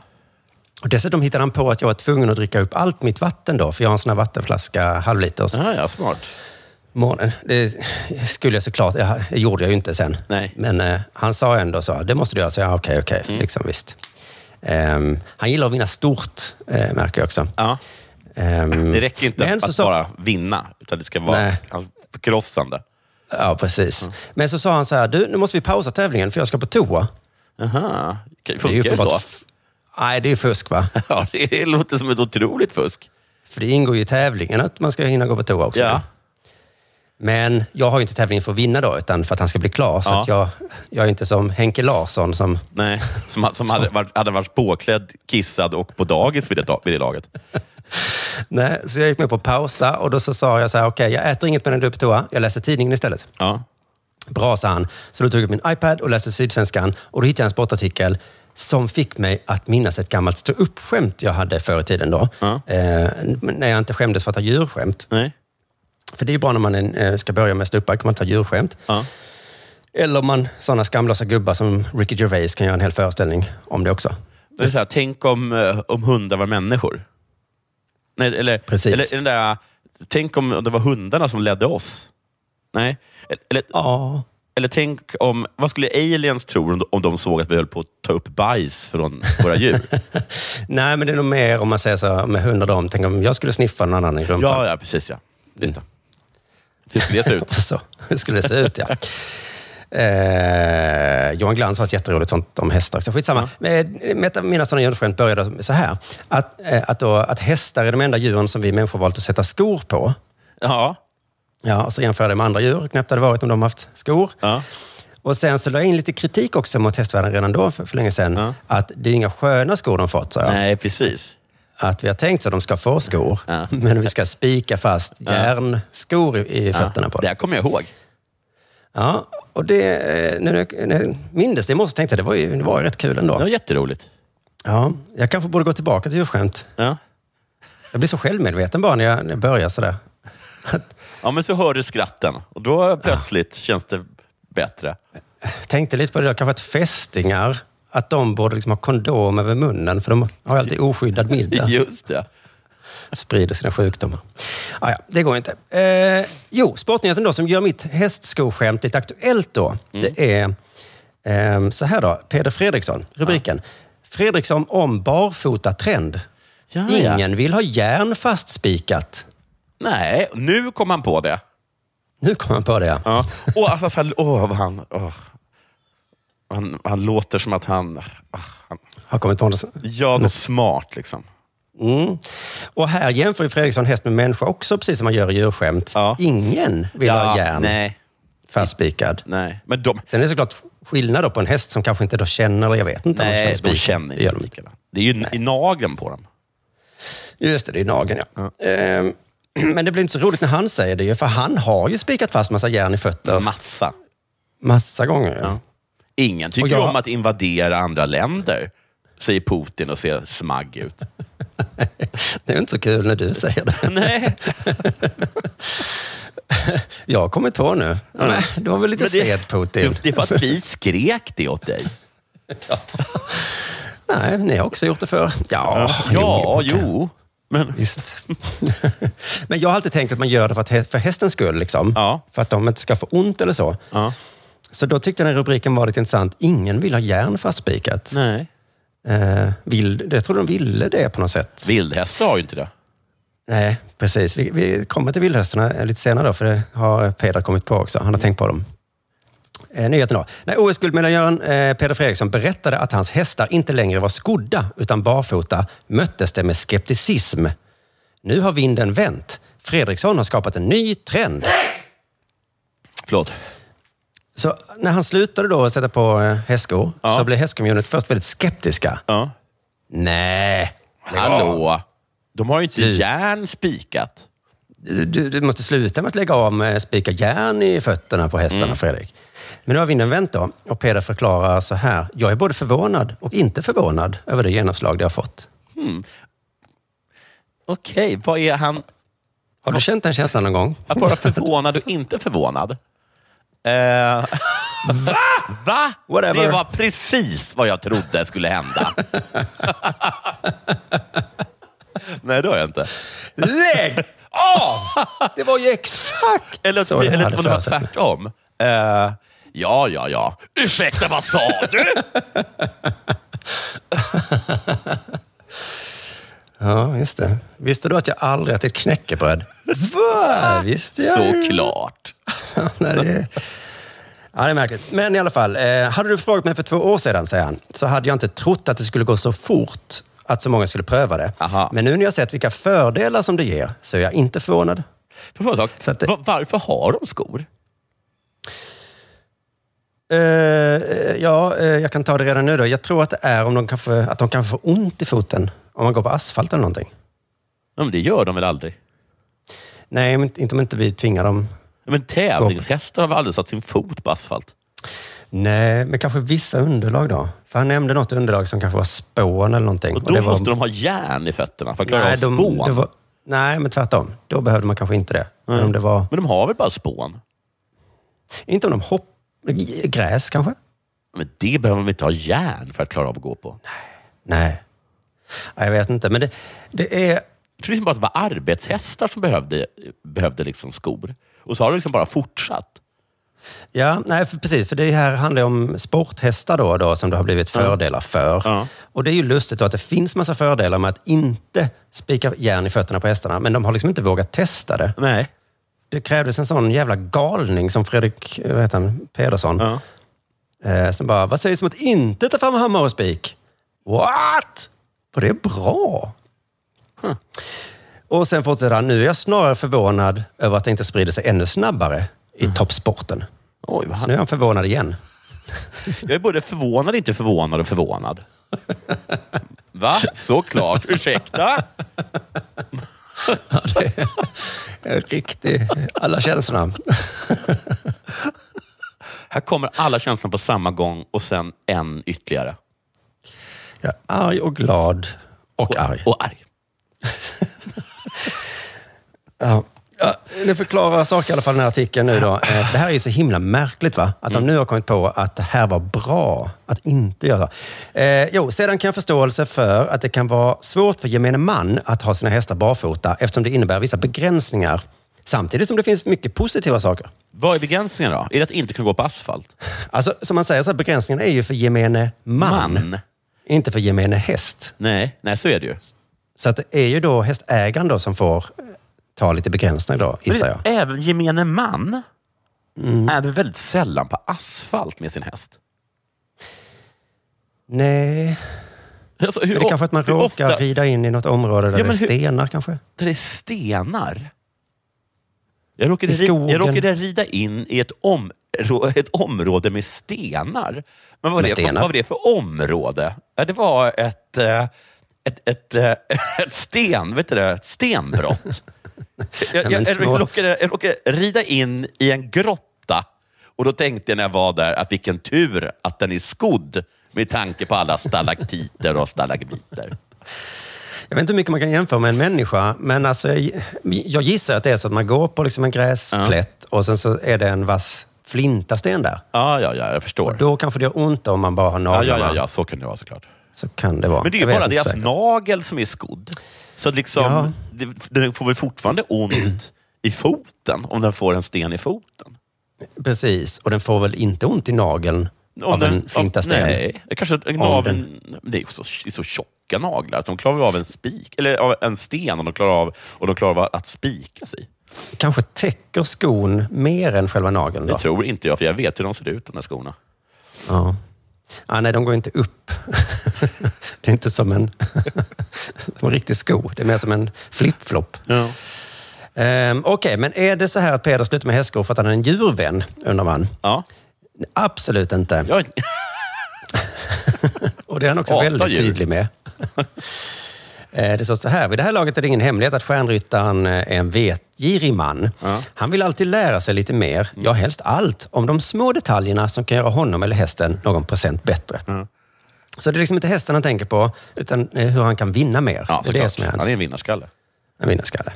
Och dessutom hittade han på att jag var tvungen att dricka upp allt mitt vatten då, för jag har en sån här vattenflaska, halvliters. Ja, ja, smart. morgonen. Det skulle jag såklart, jag, det gjorde jag ju inte sen. Nej. Men eh, han sa ändå så, det måste du göra. Så jag, okej, okej, Mm. liksom visst. Ehm, han gillar att vinna stort, eh, märker jag också. Ja. Ehm, Det räcker inte så att sa- bara vinna, utan det ska vara Nej. förkrossande. Ja, precis. Men så sa han så här, du, nu måste vi pausa tävlingen för jag ska på toa. Aha. Det är ju Funkar det så? uppenbart f- Nej, det är fusk va? Ja, det låter som ett otroligt fusk. För det ingår ju i tävlingen att man ska hinna gå på toa också. Ja. Men jag har ju inte tävlingen för att vinna då, utan för att han ska bli klar. Så Ja. jag, jag är inte som Henke Larsson som... Nej, som, som hade, varit, hade varit påklädd, kissad och på dagis vid det, vid det laget. Nej, så jag gick med på pausa och då så sa jag så här, okej, jag äter inget medan du är på toa. Jag läser tidningen istället. Ja. Bra, sa han. Så då tog jag upp min iPad och läste Sydsvenskan och då hittade jag en sportartikel som fick mig att minnas ett gammalt stå-upp-skämt jag hade förr i tiden då. Ja. Eh, när jag inte skämdes för att ha djurskämt. Nej. För det är ju bra när man eh, ska börja med ståuppar, kan man ta djurskämt. Ja. Eller om man, sådana skamlösa gubbar som Ricky Gervais kan göra en hel föreställning om det också. Det är så här, tänk om, eh, om hundar var människor. Nej, eller, Precis. eller den där, tänk om det var hundarna som ledde oss. Nej. Eller, Ja. eller tänk om, vad skulle aliens tro om de, om de såg att vi höll på att ta upp bajs från våra djur? Nej, men det är nog mer om man säger så med hundar. Tänk om jag skulle sniffa någon annan i rumpan. ja, ja, precis ja. Just det. Hur skulle det se ut? Så, hur skulle det se ut, ja. Eh, Johan Glans har ett jätteroligt sånt om hästar. Så skitsamma. Ja. Mina sådana djurskämt började så här. Att, eh, att, då, att hästar är de enda djuren som vi människor valt att sätta skor på. Ja. Ja, och så jämförde jag det med andra djur. Knäppt hade varit om de haft skor. ja. Och sen så la jag in lite kritik också mot hästvärlden redan då, för, för länge sedan. Ja. Att det är inga sköna skor de fått, sa jag. Nej, precis. Att vi har tänkt så att de ska få skor, Ja. men vi ska spika fast järnskor i, i fötterna på Det dem. här kommer jag ihåg. Ja, och det, eh, när jag, när jag mindes det i morse tänkte jag det var ju, det var rätt kul Det var ändå. jätteroligt. Ja, jag kanske borde gå tillbaka till djurskämt. Ja. Jag blir så självmedveten bara när jag, när jag börjar sådär. ja, men så hör du skratten och då plötsligt känns det bättre. Tänkte lite på det där, kanske att fästingar, att de borde liksom ha kondom över munnen, för de har ju alltid oskyddad middag. Just det. sprider sina sjukdomar. Ah, ja, det går inte. Eh, jo, Sportnyheten då, som gör mitt hästskolskämt lite aktuellt då. Det är eh, så här då. Peder Fredriksson, rubriken. Fredriksson om barfota-trend. Ja, ja. Ingen vill ha järn fastspikat. Nej, nu kom han på det. Nu kom han på det, ja. Ja. Och alltså, åh, vad han, åh. Han, han låter som att han... ah, han Har kommit på något. ja, något smart liksom. Mm. Och här jämför Fredriksson häst med människa också, precis som man gör i djurskämt. Ja. Ingen vill ha järn Nej, fastspikad. nej. Men de, Sen är det såklart skillnad på en häst som kanske inte då känner, jag vet inte. om nej, de de känner inte de spikarna. Det är ju i nageln på dem. Just det, det är nageln ja. Ehm, Men det blir inte så roligt när han säger det, för han har ju spikat fast massa järn i fötter Massa. massa gånger. Ja. Ingen tycker jag- om att invadera andra länder, säger Putin och ser smagg ut. Det är inte så kul när du säger det. Nej. Jag har kommit på nu. Nej, du var väl lite det- sed Putin. Det är för att vi skrek det åt dig. Nej, ni har också gjort det för. Ja, Ja, jo. jo. Men, Visst. Men jag har alltid tänkt att man gör det för, att, för hästens skull. Liksom. Ja. För att de inte ska få ont eller så. ja. Så då tyckte jag den rubriken var lite intressant. Ingen vill ha järn fastspikat. Nej. Eh, vill, jag tror de ville det på något sätt. Vildhästar har ju inte det. Nej, precis. Vi, vi kommer till vildhästarna lite senare, då, för det har Peder kommit på också. Han har tänkt på dem. Eh, nyheten då. När OS-guldmedaljören eh, Peder Fredriksson berättade att hans hästar inte längre var skodda utan barfota möttes det med skepticism. Nu har vinden vänt. Fredriksson har skapat en ny trend. Förlåt. Så när han slutade då sätta på eh, hästskor Ja. så blev hästcommunityt först väldigt skeptiska. Ja. Nej, lägg av. Hallå. De har ju inte Slut. järn spikat. Du, du, du måste sluta med att lägga av med spika järn i fötterna på hästarna, Mm. Fredrik. Men nu har vinden vänt då och Peder förklarar så här. Jag är både förvånad och inte förvånad över det genomslag det har fått. Okej, vad är han? Har du känt den känslan någon gång? Att vara förvånad och inte förvånad? Eh, va? Va? Whatever. Det var precis vad jag trodde skulle hända. Nej, det har jag inte. Lägg av! Det var ju exakt Eller, så eller om det var tvärtom. Eh, ja, ja, ja. Ursäkta, vad sa du? Ja, just det. Visste du att jag aldrig ätit knäckebröd? Va? Visste jag. Såklart. Nej, det är... Ja, det är märkligt. Men i alla fall, eh, hade du frågat mig för två år sedan, säger han, så hade jag inte trott att det skulle gå så fort att så många skulle pröva det. Aha. Men nu när jag sett vilka fördelar som det ger, så är jag inte förvånad. Får fråga en sak? Så att det- Va- Varför har de skor? Eh, ja, eh, jag kan ta det redan nu då. Jag tror att det är om de kanske, att de kan få ont i foten om man går på asfalt eller någonting. Ja, men det gör de väl aldrig? Nej, men inte om inte vi tvingar dem. Men tävlingshästar har väl aldrig satt sin fot på asfalt? Nej, men kanske vissa underlag då. För han nämnde något underlag som kanske var spån eller någonting. Och då det var... måste de ha järn i fötterna för att klara Nej, av de, spån. det var... Nej, men tvärtom. Då behövde man kanske inte det. Men Nej. om det var... Men de har väl bara spån? Inte om de hopp... Gräs kanske? Men det behöver de inte ha järn för att klara av att gå på. Nej. Nej, Jag vet inte, men det, det är... Jag tror liksom bara att det var arbetshästar som behövde, behövde liksom skor. Och så har det liksom bara fortsatt. Ja, nej, för, precis. För det här handlar om sporthästar då, då som det har blivit fördelar för. Ja. Och det är ju lustigt då att det finns massa fördelar med att inte spika järn i fötterna på hästarna, men de har liksom inte vågat testa det. Nej. Det krävdes en sån jävla galning som Fredrik vad heter han, Pedersson. Ja. Eh, som bara, vad sägs om att inte ta fram hammare och spik? What? Var det bra? Och sen fortsätter han, nu är jag snarare förvånad över att det inte sprider sig ännu snabbare i toppsporten. Oj, vad Så nu är han förvånad igen. Jag är både förvånad, inte förvånad och förvånad. Va? Såklart. Ursäkta? Riktigt, alla känslorna. Här kommer alla känslor på samma gång och sen en ytterligare. Jag är arg och glad och arg. Och arg. Ja. Ja, det förklarar saker i alla fall den här artikeln nu då. Eh, Det här är ju så himla märkligt va? Att de nu har kommit på att det här var bra att inte göra. Eh, jo, sedan kan jag förståelse för att det kan vara svårt för gemene man att ha sina hästar barfota eftersom det innebär vissa begränsningar. Samtidigt som det finns mycket positiva saker. Vad är begränsningen då? Är det att inte kunna gå på asfalt? Alltså, som man säger, så här, begränsningen är ju för gemene man, Man. Inte för gemene häst. Nej, nej så är det ju. Så att det är ju då hästägaren då som får ta lite begränsningar då, gissar jag. Även gemene man Mm. är väl väldigt sällan på asfalt med sin häst. Nej, Alltså, hur, är det kanske att man råkar ofta- rida in i något område där Ja, det är hur- stenar kanske? Där det är stenar. Jag råkade, I skogen. jag råkade rida in i ett, om, ett område med stenar. Men vad var, Med det, stenar? vad var det för område? Ja, det var ett, eh, ett, ett, eh, ett sten, vet du det? Ett stenbrott. jag, jag, jag, råkade, jag råkade rida in i en grotta och då tänkte jag när jag var där att vilken tur att den är skodd med tanke på alla stalaktiter och stalagmiter. Jag vet inte hur mycket man kan jämföra med en människa, men alltså, jag- jag gissar att det är så att man går på liksom en gräsplätt och sen så är det en vass flintasten där. Ja, ja, ja, jag förstår. Och då kanske det gör ont om man bara har Ja, naglarna. ja, ja, ja, så kan det vara såklart. Så kan det vara. Men det är Jag ju vet bara inte deras säkert. nagel som är skodd. Så att liksom, Ja. det, den får väl fortfarande ont i foten om den får en sten i foten. Precis, och den får väl inte ont i nageln Om av den, en flintasten? Nej, det kanske en Om naveln, det är ju så, det är så tjocka naglar att de klarar av en spik, eller av en sten och de klarar av, och de klarar av att spika sig. Kanske täcker skon mer än själva nageln då? Det tror inte jag, för jag vet hur de ser ut, de här skorna. Ja. Ah, nej, de går inte upp. det är inte som en, som en riktig sko. Det är mer som en flip-flop. Ja. Ehm, Okej, men är det så här att Peder slutar med hästskor för att han är en djurvän, undrar man? Ja. Absolut inte. Jag, Och det är han också Hatar väldigt djur. tydlig med. Eh, Det står så här, vid det här laget är det ingen hemlighet att stjärnryttaren eh, är en vetgirig man. Han vill alltid lära sig lite mer, ja helst allt, om de små detaljerna som kan göra honom eller hästen någon procent bättre. Så det är liksom inte hästen han tänker på, utan eh, hur han kan vinna mer. ja, det är det som är hans Han är en vinnarskalle. en vinnarskalle.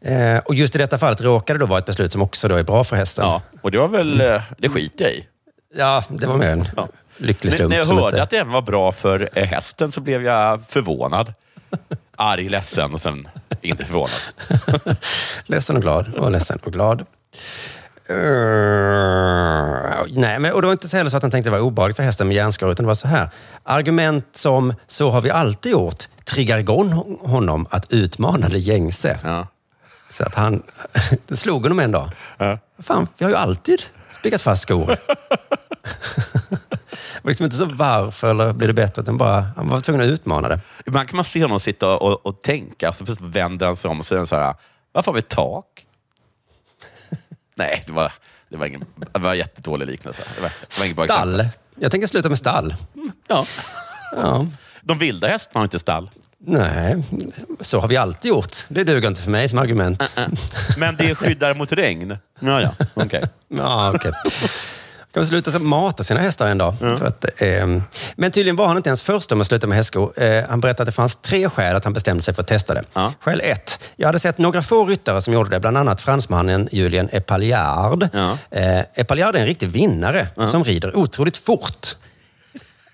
Eh, Och just i detta fallet råkar det då vara ett beslut som också då är bra för hästen. Ja, och det var väl, eh, det skiter jag i. Ja, det var mer en lycklig Men slump. när jag hörde inte- att det även var bra för eh, hästen så blev jag förvånad. Arg, ledsen och sen inte förvånad. Ledsen och glad. Och ledsen och glad. Uh, nej, men, och det var inte så heller så att han tänkte det var obehagligt för hästen med järnskor, utan det var så här. Argument som “så har vi alltid gjort” triggar igång honom att utmana det gängse. Ja. Så att han, det slog honom en dag. Ja. Fan, vi har ju alltid spikat fast skor. var liksom inte så varför eller blir det bättre, utan bara, han var tvungen att utmana det. Ibland kan man se honom sitta och, och tänka, så plötsligt vänder han sig om och säger så här, varför har vi tak? Nej, det var, det var, ingen, det var en jättedålig liknelse. Det var, det var bra exempel. Stall. Jag tänker sluta med stall. Ja. Ja. De vilda hästarna har inte stall. Nej, så har vi alltid gjort. Det duger inte för mig som argument. Men det skyddar mot regn. Ja, ja. okej. Ja, okej. Kan sluta mata sina hästar en dag? För att, ehm, men tydligen var han inte ens först om att sluta med hästskor. Eh, han berättade att det fanns tre skäl att han bestämde sig för att testa det. Ja. Skäl ett. Jag hade sett några få ryttare som gjorde det, bland annat fransmannen Julien Epaillard. Ja. Eh, Epaillard är en riktig vinnare som rider otroligt fort.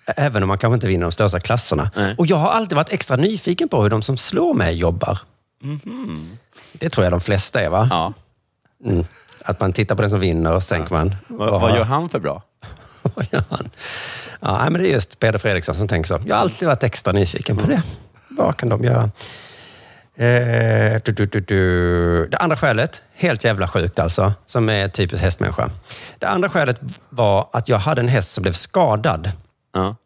Även om man kanske inte vinner de största klasserna. Nej. Och jag har alltid varit extra nyfiken på hur de som slår mig jobbar. Det tror jag de flesta är, va? Ja. Mm. Att man tittar på den som vinner och så tänker man... Vad, vad gör han för bra? Vad gör han? Ja, men det är just Peder Fredriksson som tänker så. Jag har alltid varit extra nyfiken på det. Vad kan de göra? Eh, du, du, du. Det andra skälet, helt jävla sjukt alltså, som är typiskt hästmänniska. Det andra skälet var att jag hade en häst som blev skadad. Ja.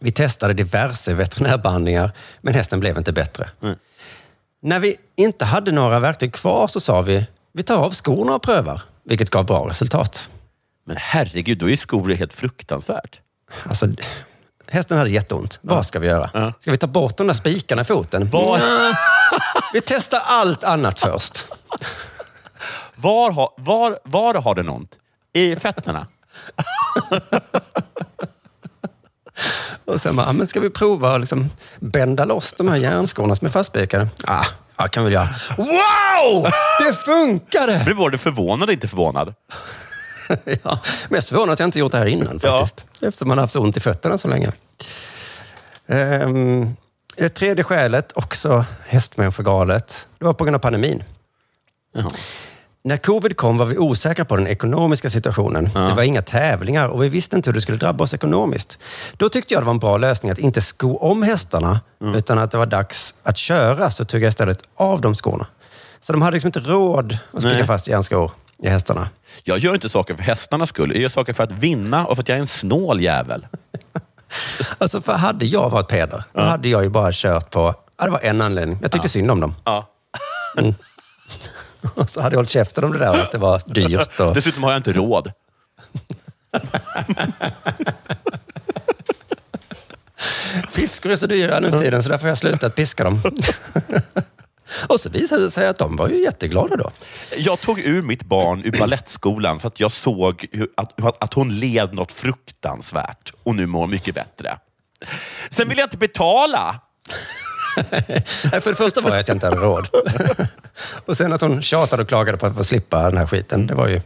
Vi testade diverse veterinärbehandlingar, men hästen blev inte bättre. Mm. När vi inte hade några verktyg kvar så sa vi, vi tar av skorna och prövar, vilket gav bra resultat. Men herregud, då är skor helt fruktansvärt. Alltså, hästen hade jätteont. Vad ska vi göra? Ja. Ska vi ta bort de där spikarna i foten? Var- vi testar allt annat först. Var, var, var har den ont? I fötterna? Och sen bara, "Ja, men ska vi prova att liksom bända loss de här järnskorna som är fastspikade? Ah, ja, kan vi göra. Wow! Det funkade! Jag blev både förvånad och inte förvånad. ja, mest förvånad att jag inte gjort det här innan faktiskt. Eftersom man har haft så ont i fötterna så länge. Um, det tredje skälet, också hästmänniskogalet, det var på grund av pandemin. Jaha. När covid kom var vi osäkra på den ekonomiska situationen. Det var inga tävlingar och vi visste inte hur det skulle drabba oss ekonomiskt. Då tyckte jag det var en bra lösning att inte sko om hästarna, utan att det var dags att köra, så tog jag istället av de skorna. Så de hade liksom inte råd att spika Nej. fast järnskor i hästarna. Jag gör inte saker för hästarnas skull. Jag gör saker för att vinna och för att jag är en snål jävel. Alltså, för hade jag varit Peder, då hade jag ju bara kört på... Ja, det var en anledning. Jag tyckte synd om dem. Ja. Och så hade jag hållit käften om det där att det var dyrt. Och... Dessutom har jag inte råd. Piskor är så dyra nu för tiden, så därför har jag slutat piska dem. och så visade det sig att de var ju jätteglada då. Jag tog ur mitt barn ur ballettskolan för att jag såg hur, att, att hon led något fruktansvärt och nu mår mycket bättre. Sen vill jag inte betala. För det första var det att jag inte hade råd. Och sen att hon tjatade och klagade på att få slippa den här skiten. Det, var ju,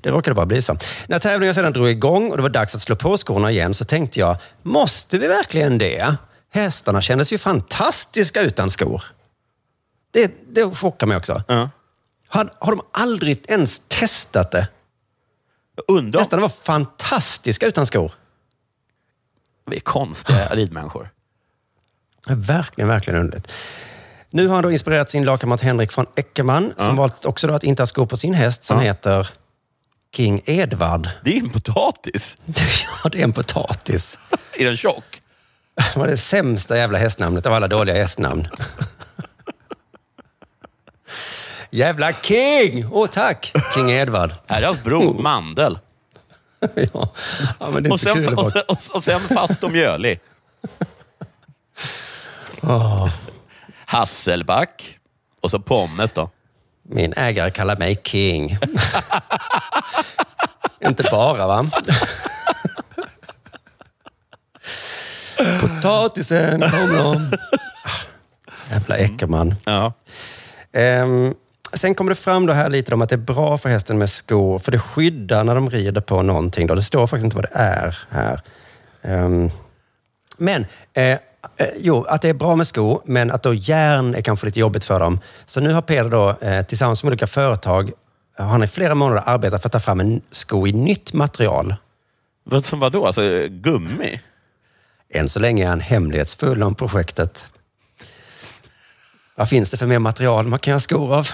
det råkade bara bli så. När tävlingen sedan drog igång och det var dags att slå på skorna igen så tänkte jag, måste vi verkligen det? Hästarna kändes ju fantastiska utan skor. Det, det chockar mig också. Har, har de aldrig ens testat det? Undrar Hästarna var fantastiska utan skor. Vi är konstiga ridmänniskor. Verkligen, verkligen underligt. Nu har han då inspirerat sin lagkamrat Henrik von Eckermann, som valt också då att inte ha skor på sin häst, som heter King Edvard. Det är en potatis. ja, det är en potatis. Är den tjock? Det var det sämsta jävla hästnamnet av alla dåliga hästnamn. jävla King! Åh, tack! King Edvard. Här är hans bror, Mandel. ja. ja, men det är Och sen, kul. och, och, och sen fast och mjölig. Åh. Hasselback. Och så pommes då. Min ägare kallar mig King. Inte bara, va? Potatisen kommer. Jävla Eckermann. Ja. Ehm, sen kommer det fram då här lite om att det är bra för hästen med skor, för det skyddar när de rider på någonting. Då. Det står faktiskt inte vad det är här. Ehm, men, eh, eh, jo, att det är bra med skor, men att då järn är kanske lite jobbigt för dem. Så nu har Peder då, eh, tillsammans med olika företag, har han i flera månader arbetat för att ta fram en sko i nytt material. Vad som vadå? Alltså gummi? Än så länge är han hemlighetsfull om projektet. Vad finns det för mer material man kan göra skor av?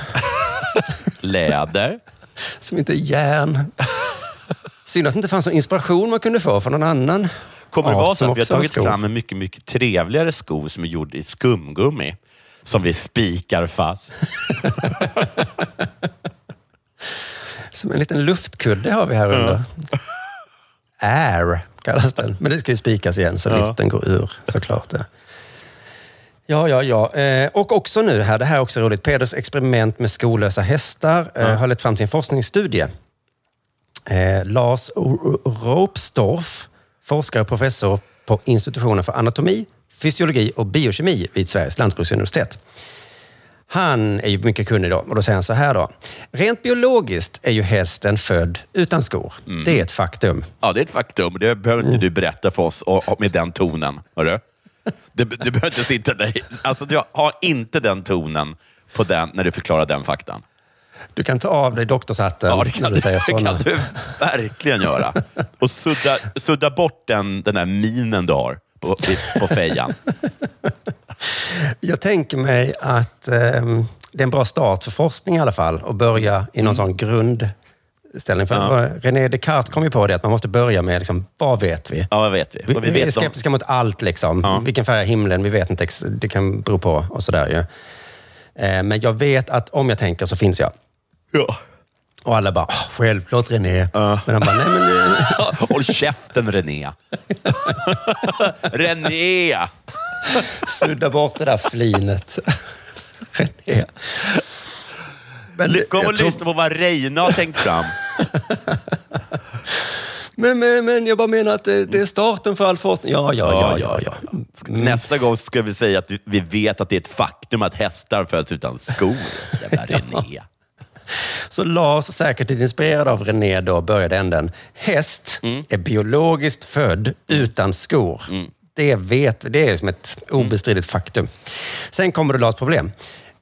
Läder? Som inte är järn. Synd att det inte fanns någon inspiration man kunde få från någon annan Kommer det vara så att vi har tagit fram en mycket, mycket trevligare sko som är gjord i skumgummi? Som vi spikar fast. Som en liten luftkudde har vi här under. Air kallas den. Men det ska ju spikas igen så Ja. luften går ur såklart. Ja, ja, ja. ja. Eh, och också nu här, det här är också roligt. Peders experiment med skolösa hästar eh, har lett fram till en forskningsstudie. Eh, Lars Ropstorff, forskare och professor på institutionen för anatomi, fysiologi och biokemi vid Sveriges lantbruksuniversitet. Han är ju mycket kunnig då och då säger han så här då. Rent biologiskt är ju hästen född utan skor. Det är ett faktum. Ja, det är ett faktum. Det behöver inte du berätta för oss och, och med den tonen. Hörru? Du, du behöver inte sitta där. Alltså, du har inte den tonen på den, när du förklarar den faktan. Du kan ta av dig doktorshatten Ja, det kan, när du säger det sådana. kan du verkligen göra. Och sudda, sudda bort den, den där minen du har på, på fejan. Jag tänker mig att ehm, det är en bra start för forskning i alla fall att börja i någon sån grundställning. För Mm. Ja. René Descartes kom ju på det att man måste börja med liksom, vad vet vi? Ja, vad vet vi? Vi, vi vi är vet om- skeptiska mot allt. Liksom. Vilken färg är himlen? Vi vet inte. Det kan bero på och sådär ju. Eh, Men jag vet att om jag tänker så finns jag. Ja. Och alla bara, "Ah, självklart René. Men han bara, nej men... Håll käften René. René! Sudda bort det där flinet. René. Men, Kom och tror- lyssna på vad Reine har tänkt fram. Men, men, men jag bara menar att det, det är starten för all forskning. Ja, ja, ja, ja. ja. Mm. Nästa gång ska vi säga att vi- vi vet att det är ett faktum att hästar föds utan skor. Jävla René. Så Lars, säkert lite inspirerad av René, då började änden. Häst Mm. är biologiskt född utan skor. Det vet. Det är liksom ett obestridligt faktum. Sen kommer det Lars problem.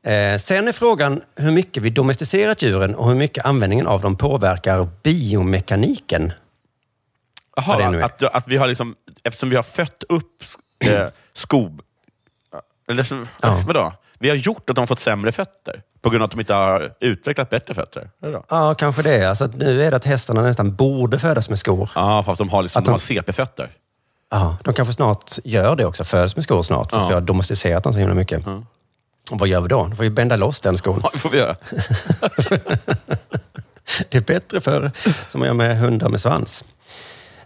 Eh, sen är frågan hur mycket vi domesticerat djuren och hur mycket användningen av dem påverkar biomekaniken. Jaha, att, att vi har liksom, eftersom vi har fött upp eh, skob... Eller, Ja. vadå? Vi har gjort att de har fått sämre fötter på grund av att de inte har utvecklat bättre fötter. Ja, kanske det. Alltså, att nu är det att hästarna nästan borde födas med skor. Ja, fast de har, liksom, Att de de- har CP-fötter. Ja, de kanske snart gör det också. Föds med skor snart. För att Ja. vi har domesticerat dem så himla mycket. Och vad gör vi då? Då får vi bända loss den skon. Ja, det får vi göra. Det är bättre för som man gör med hundar med svans.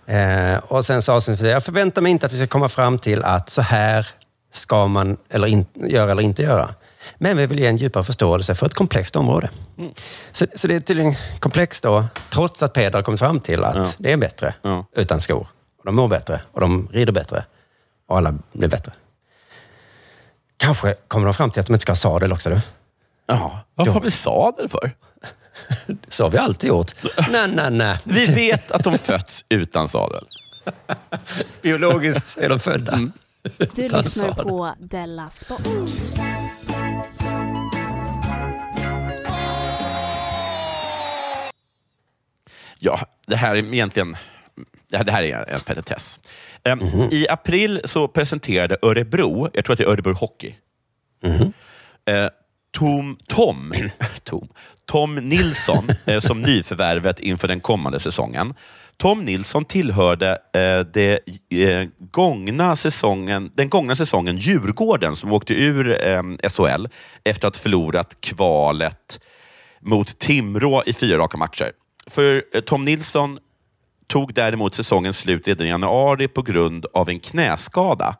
Eh, och sen sa avslutningsvis, jag förväntar mig inte att vi ska komma fram till att så här ska man eller in, göra eller inte göra. Men vi vill ge en djupare förståelse för ett komplext område. Mm. Så, så det är tydligen komplext då, trots att Peder har kommit fram till att Ja. det är bättre Ja. utan skor. Och de mår bättre och de rider bättre. Och alla blir bättre. Kanske kommer de fram till att de inte ska ha sadel också. Du. Ja, varför har vi sadel för? Så har vi alltid gjort. nej, nej, nej. Vi vet att de fötts utan sadel. Biologiskt är de födda. Du Utan lyssnar på Della Sport. Ja, det här är egentligen det här, det här är en petitess. Ehm, Mhm. I april så presenterade Örebro, jag tror att det är Örebro Hockey, Mhm. eh, Tom, Tom, Tom, Tom Nilsson eh, som nyförvärvet inför den kommande säsongen. Tom Nilsson tillhörde eh, det, eh, gångna säsongen, den gångna säsongen Djurgården som åkte ur eh, SHL efter att ha förlorat kvalet mot Timrå i fyra raka matcher. För eh, Tom Nilsson tog däremot säsongens slut redan i januari på grund av en knäskada.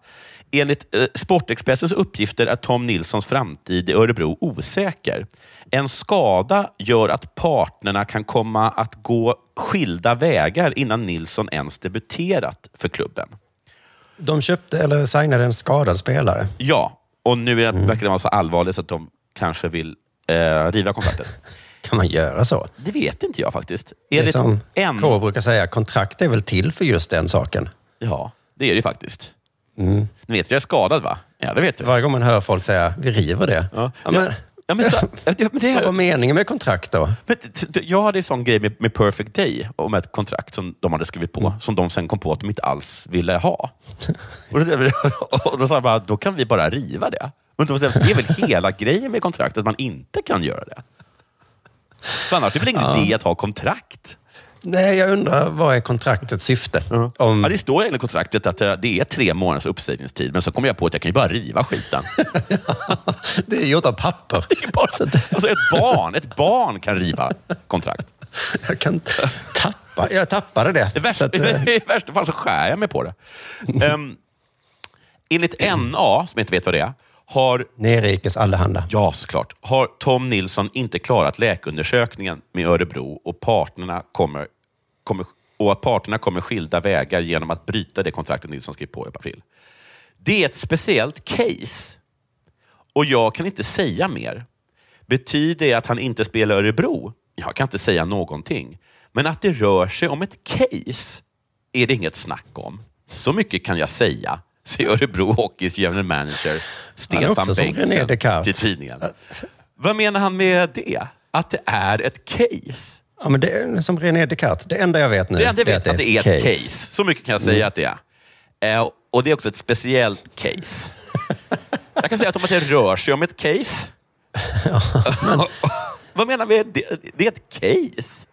Enligt eh, Sportexpressens uppgifter är Tom Nilssons framtid i Örebro osäker. En skada gör att partnerna kan komma att gå skilda vägar innan Nilsson ens debuterat för klubben. De köpte eller signade en skadad spelare. Ja, och nu är det, verkar det vara så allvarligt så att de kanske vill eh, riva kontraktet. Kan man göra så? Det vet inte jag faktiskt. Det är som en... K brukar säga, kontrakt är väl till för just den saken. Ja, det är det ju faktiskt. Mm. Ni vet, jag är skadad va? Ja, det vet du. Varje gång man hör folk säga, vi river det. Ja. Ja, men, Ja, men så, ja, men det vad var är, meningen med kontrakt då? men, jag hade en sån grej med, med Perfect Day, om ett kontrakt som de hade skrivit på, som de sen kom på att de inte alls ville ha. Och då, och då sa jag bara, då kan vi bara riva det. Men det är väl hela grejen med kontraktet, att man inte kan göra det? För annars är det väl ingen idé att ha kontrakt? Nej, jag undrar, vad är kontraktets syfte? Om, Ja, det står i kontraktet att eh, det är tre månaders uppsägningstid, men så kom jag på att jag kan ju bara riva skiten. det är gjort av papper. Bara, alltså ett barn, ett barn kan riva kontrakt. Jag kan tappa, jag tappade det. I värsta, att, eh, I värsta fall så skär jag mig på det. Um, enligt NA, som jag inte vet vad det är, har, Nerikes Allehanda. ja såklart, har Tom Nilsson inte klarat läkarundersökningen med Örebro och, partnerna kommer, kommer, och att parterna kommer skilda vägar genom att bryta det kontraktet Nilsson skrev på i april. Det är ett speciellt case och jag kan inte säga mer. Betyder det att han inte spelar Örebro? Jag kan inte säga någonting. Men att det rör sig om ett case är det inget snack om. Så mycket kan jag säga, säger Örebro Hockeys general manager Stefan Bengtsson till tidningen. Vad menar han med det? Att det är ett case? Ja, men det är som René Descartes. Det enda jag vet nu Det enda jag vet är att det är ett case. Så mycket kan jag säga att det är. Eh, och det är också ett speciellt case. Jag kan säga att om att det rör sig om ett case. Vad menar vi? Det, det är ett case.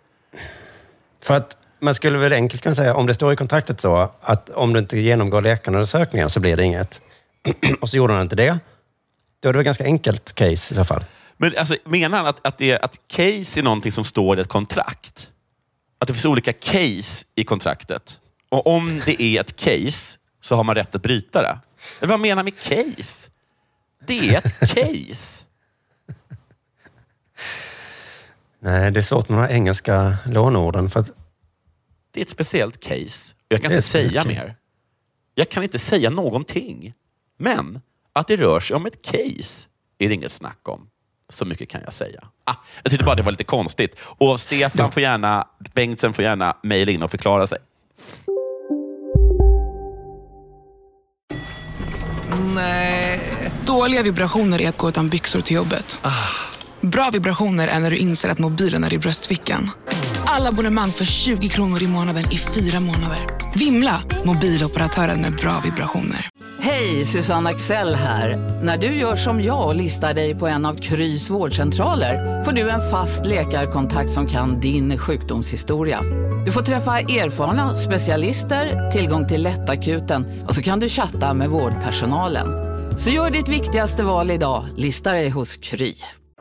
För att man skulle väl enkelt kunna säga, om det står i kontraktet så, att om du inte genomgår läkarundersökningen så blir det inget. Och så gjorde han inte det. Då är det väl ganska enkelt case i så fall. Men alltså, menar han att, att, det, att case är någonting som står i ett kontrakt? Att det finns olika case i kontraktet? Och om det är ett case så har man rätt att bryta det? Eller vad menar han med case? Det är ett case. Nej, det är svårt med de här engelska lånorden. För att, Det är ett speciellt case. Jag kan inte säga case. mer. Jag kan inte säga någonting. Men att det rör sig om ett case är det inget snack om. Så mycket kan jag säga. Ah, jag tyckte bara det var lite konstigt. Och Stefan får gärna, Bengtsen får gärna mejla in och förklara sig. Nej. Dåliga vibrationer är att gå utan byxor till jobbet. Bra vibrationer är när du inser att mobilen är i bröstfickan. Alla abonnemang för 20 kronor i månaden i fyra månader. Vimla! Mobiloperatören med bra vibrationer. Hej, Susanne Axel här. När du gör som jag och listar dig på en av Krys vårdcentraler får du en fast läkarkontakt som kan din sjukdomshistoria. Du får träffa erfarna specialister, tillgång till lättakuten och så kan du chatta med vårdpersonalen. Så gör ditt viktigaste val idag, Lista dig hos Kry.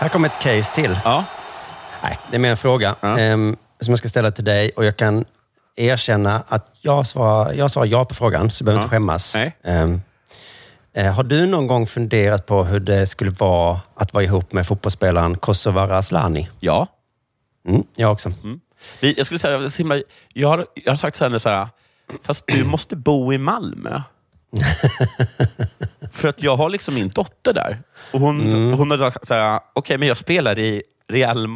Här kommer ett case till. Ja. Nej, det är mer en fråga ehm, som jag ska ställa till dig och jag kan erkänna att jag svarar, jag svarar ja på frågan, så du behöver Ja. inte skämmas. Ehm, eh, har du någon gång funderat på hur det skulle vara att vara ihop med fotbollsspelaren Kosovare Asllani? Ja. Mm, jag också. Vi, jag skulle säga, jag, har, jag har sagt till henne så här, fast du måste bo i Malmö. För att jag har liksom min dotter där. Och hon, Mm. hon har sagt så här, okej, men jag spelar i Real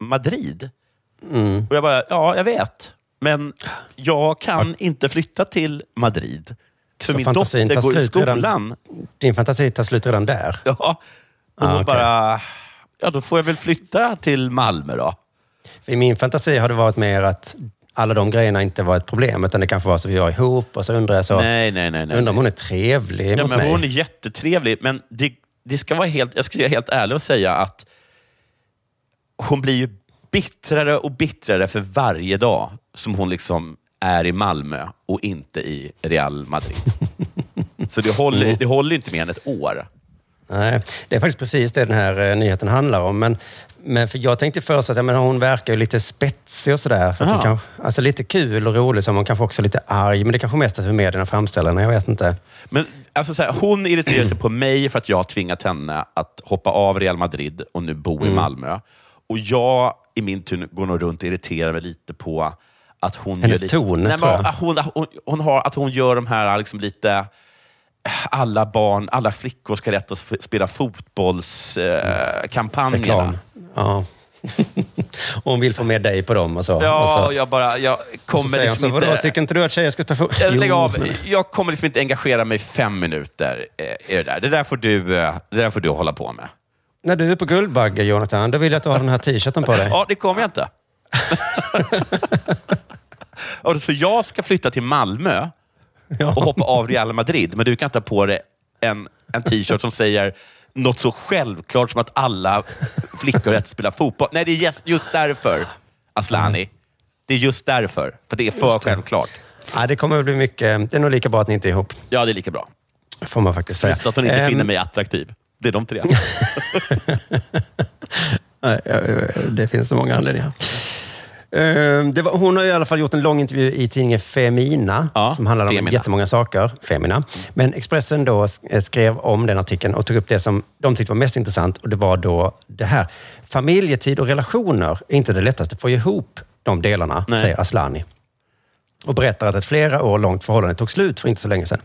Madrid. Mm. Och jag bara, ja, jag vet. Men jag kan inte flytta till Madrid. För Så min dotter går i slut redan- skolan. Din fantasi tar slut redan där? Ja. Och Ah, hon okej. bara, ja då får jag väl flytta till Malmö då. För I min fantasi har det varit mer att alla de grejerna inte var ett problem, utan det kanske var så vi var ihop och så undrar jag så, Nej, nej, nej. nej. undrar om hon är trevlig Ja, mot men mig. hon är jättetrevlig, men det, det ska vara helt, jag ska vara helt ärlig och säga att hon blir ju bittrare och bittrare för varje dag som hon liksom är i Malmö och inte i Real Madrid. Så det håller, Mm. det håller inte mer än ett år. Nej, det är faktiskt precis det den här eh, nyheten handlar om. Men, men för jag tänkte först att ja, men hon verkar ju lite spetsig och sådär. Så att hon Aha. alltså lite kul och rolig, som hon kanske också lite arg. Men det kanske mest är hur medierna framställer henne, jag vet inte. Men alltså så här, hon irriterar sig på mig för att jag har tvingat henne att hoppa av Real Madrid och nu bo i Mm. Malmö. Och jag i min tur går nog runt och irriterar mig lite på att hon Hennes gör lite, ton, Nej, tror men, jag. att hon, hon, hon har, att hon gör de här liksom lite alla barn, alla flickor ska rätt att sp- spela fotbollskampanjerna. Eh. Ja. och hon vill få med dig på dem och så. Ja, och så. jag bara, jag och så kommer säger hon liksom vadå, inte... tycker inte du att tjejer ska spela fotboll? Jag, lägg av. jag kommer liksom inte engagera mig fem minuter eh, i det där. Det där får du, eh, det där får du hålla på med. När du är på Guldbagge, Jonathan, då vill jag att du har den här t-shirten på dig. Ja, det kommer jag inte. så jag ska flytta till Malmö och hoppa av Real Madrid, men du kan ta på dig en, en t-shirt som säger något så självklart som att alla flickor har rätt att spela fotboll. Nej, det är just, just därför, Aslani. Det är just därför, för det är för det. självklart. Ja, det kommer att bli mycket... Det är nog lika bra att ni inte är ihop, Ja, det är lika bra. får man faktiskt säga. Just att hon inte Ehm, finner mig attraktiv. Det är de tre. Det finns så många anledningar. Det var, hon har i alla fall gjort en lång intervju i tidningen Femina, som handlar om Femina. jättemånga saker. Femina. Men Expressen då sk- skrev om den artikeln och tog upp det som de tyckte var mest intressant. Och Det var då det här. Familjetid och relationer är inte det lättaste att få ihop de delarna, Nej. säger Aslani. Och berättar att ett flera år långt förhållande tog slut för inte så länge sedan.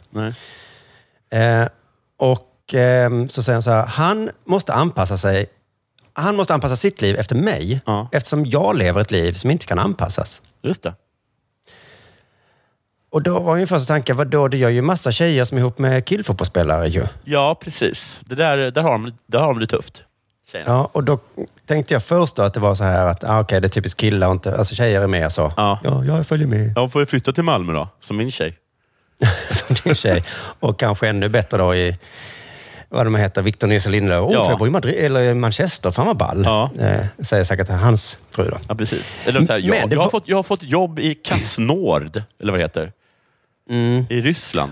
Eh, och ehm, så säger han så här, han måste anpassa sig. Han måste anpassa sitt liv efter mig eftersom jag lever ett liv som inte kan anpassas. Just det. Och då var min första tanke, vadå, det gör ju massa tjejer som är ihop med killfotbollsspelare ju. Ja, precis. Det där, där, har de, där har de det tufft. Tjejerna. Ja, och då tänkte jag först att det var så här att, ah, okej, det är typiskt killar och inte, alltså tjejer är mer så. Ja. ja jag följer med. Jag får ju flytta till Malmö då, som min tjej. som din tjej. Och kanske ännu bättre då i, vad de heter, Victor Nilsson Lindelöf. Oh, Ja. jag bo i Madrid, eller Manchester, fan vad ball. Eh, säger säkert hans fru då. Ja, precis. Eller så här, jag, jag, har fått, jag har fått jobb i Krasnord, eller vad det heter. I Ryssland.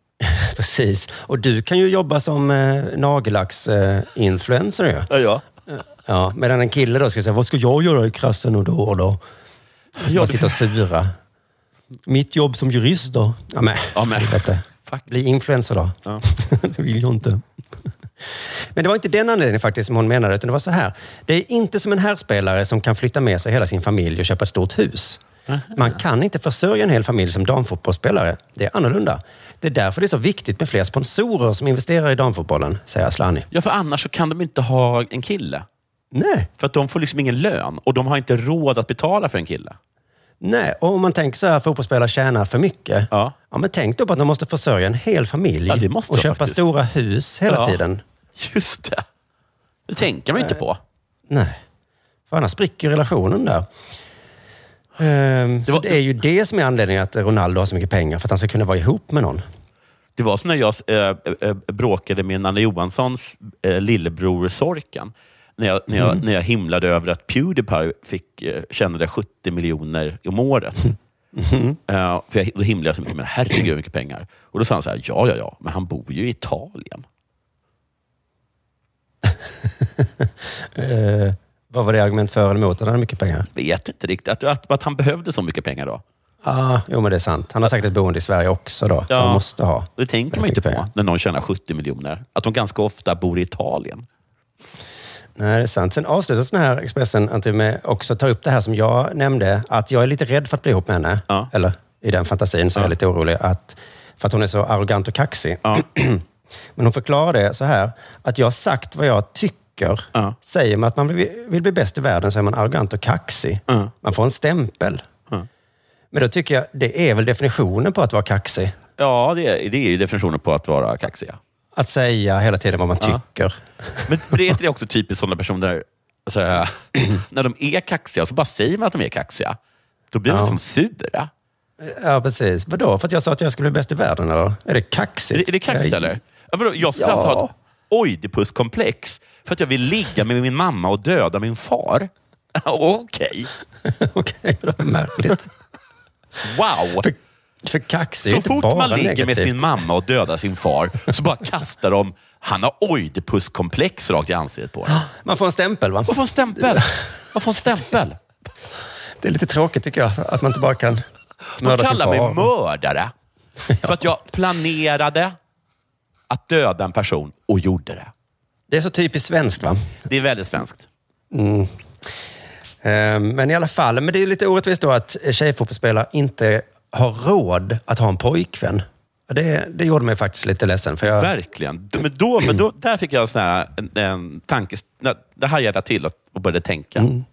Precis. Och du kan ju jobba som eh, nagellacksinfluencer ju. Ja, ja. Ja, medan en kille då ska säga, vad ska jag göra i krassen och då och då? Jag ska Ja, bara sitta och sura. Mitt jobb som jurist då? Ja, men, Ja, men- helvete. Bli influencer då? Ja. det vill jag inte. Men det var inte den anledningen faktiskt som hon menade, utan det var så här. Det är inte som en herrspelare som kan flytta med sig hela sin familj och köpa ett stort hus. Man kan inte försörja en hel familj som damfotbollsspelare. Det är annorlunda. Det är därför det är så viktigt med fler sponsorer som investerar i damfotbollen, säger Asllani. Ja, för annars så kan de inte ha en kille. Nej. För att de får liksom ingen lön och de har inte råd att betala för en kille. Nej, och om man tänker så här, fotbollsspelare tjänar för mycket. Ja. men tänk då på att de måste försörja en hel familj Ja, det och köpa faktiskt. stora hus hela Ja. tiden. Just det. Det tänker man inte på. Nej, för annars spricker relationen där. Ehm, så det är ju det som är anledningen att Ronaldo har så mycket pengar, för att han ska kunna vara ihop med någon. Det var som när jag äh, äh, bråkade med Nanne Johanssons äh, lillebror Sorkan. När jag, när, jag, Mm. när jag himlade över att Pewdiepie fick tjänade 70 miljoner om året. Mm. Eh, för jag, då himlade jag så mycket, men herregud hur mycket pengar. Och då sa han så här, ja, ja, ja, men han bor ju i Italien. Eh, vad var det argument för eller emot att han hade mycket pengar? Vet inte riktigt. Att, att, att han behövde så mycket pengar då. Ja, jo men det är sant. Han har säkert ett boende i Sverige också då, som han måste ha. Det tänker man inte på när någon tjänar 70 miljoner. Att de ganska ofta bor i Italien. Nej, det är sant. Sen avslutas den här Expressen att med också tar upp det här som jag nämnde, att jag är lite rädd för att bli ihop med henne. Eller i den fantasin så är jag lite orolig att, för att hon är så arrogant och kaxig. Men hon förklarar det så här, att jag har sagt vad jag tycker. Säger man att man vill, bli bäst i världen så är man arrogant och kaxig. Man får en stämpel. Men då tycker jag, det är väl definitionen på att vara kaxig? Ja, det är, det är ju definitionen på att vara kaxiga. Att säga hela tiden vad man Ja. tycker. Men det är inte det också typiskt sådana personer, så här, när de är kaxiga, så bara säger man att de är kaxiga. Då blir de Ja. som sura. Ja, precis. Vadå? För att jag sa att jag skulle bli bäst i världen, eller? Är det kaxigt? Är det, är det kaxigt Jag- eller? Ja, vadå, jag skulle alltså ha ett oidipuskomplex för att jag vill ligga med min mamma och döda min far. Okej. Okej, det var märkligt. Wow! För, för kaxig är Så inte fort bara man ligger med negativt. sin mamma och dödar sin far, så bara kastar de han har oidipuskomplex rakt i ansiktet på en. Man får en stämpel, va? Man får en stämpel. Man får en stämpel. Det är lite tråkigt tycker jag, att man inte bara kan De mörda sin kallar mig far. mördare. För att jag planerade att döda en person och gjorde det. Det är så typiskt svenskt, va? Det är väldigt svenskt. Mm. Ehm, Men i alla fall, men det är lite orättvist då att tjejfotbollsspelare inte har råd att ha en pojkvän. Det, det gjorde mig faktiskt lite ledsen. För jag, Verkligen. Men, då, men då, där fick jag en sån här, en, en tanke... Det hajade jag till och, började tänka. Mm.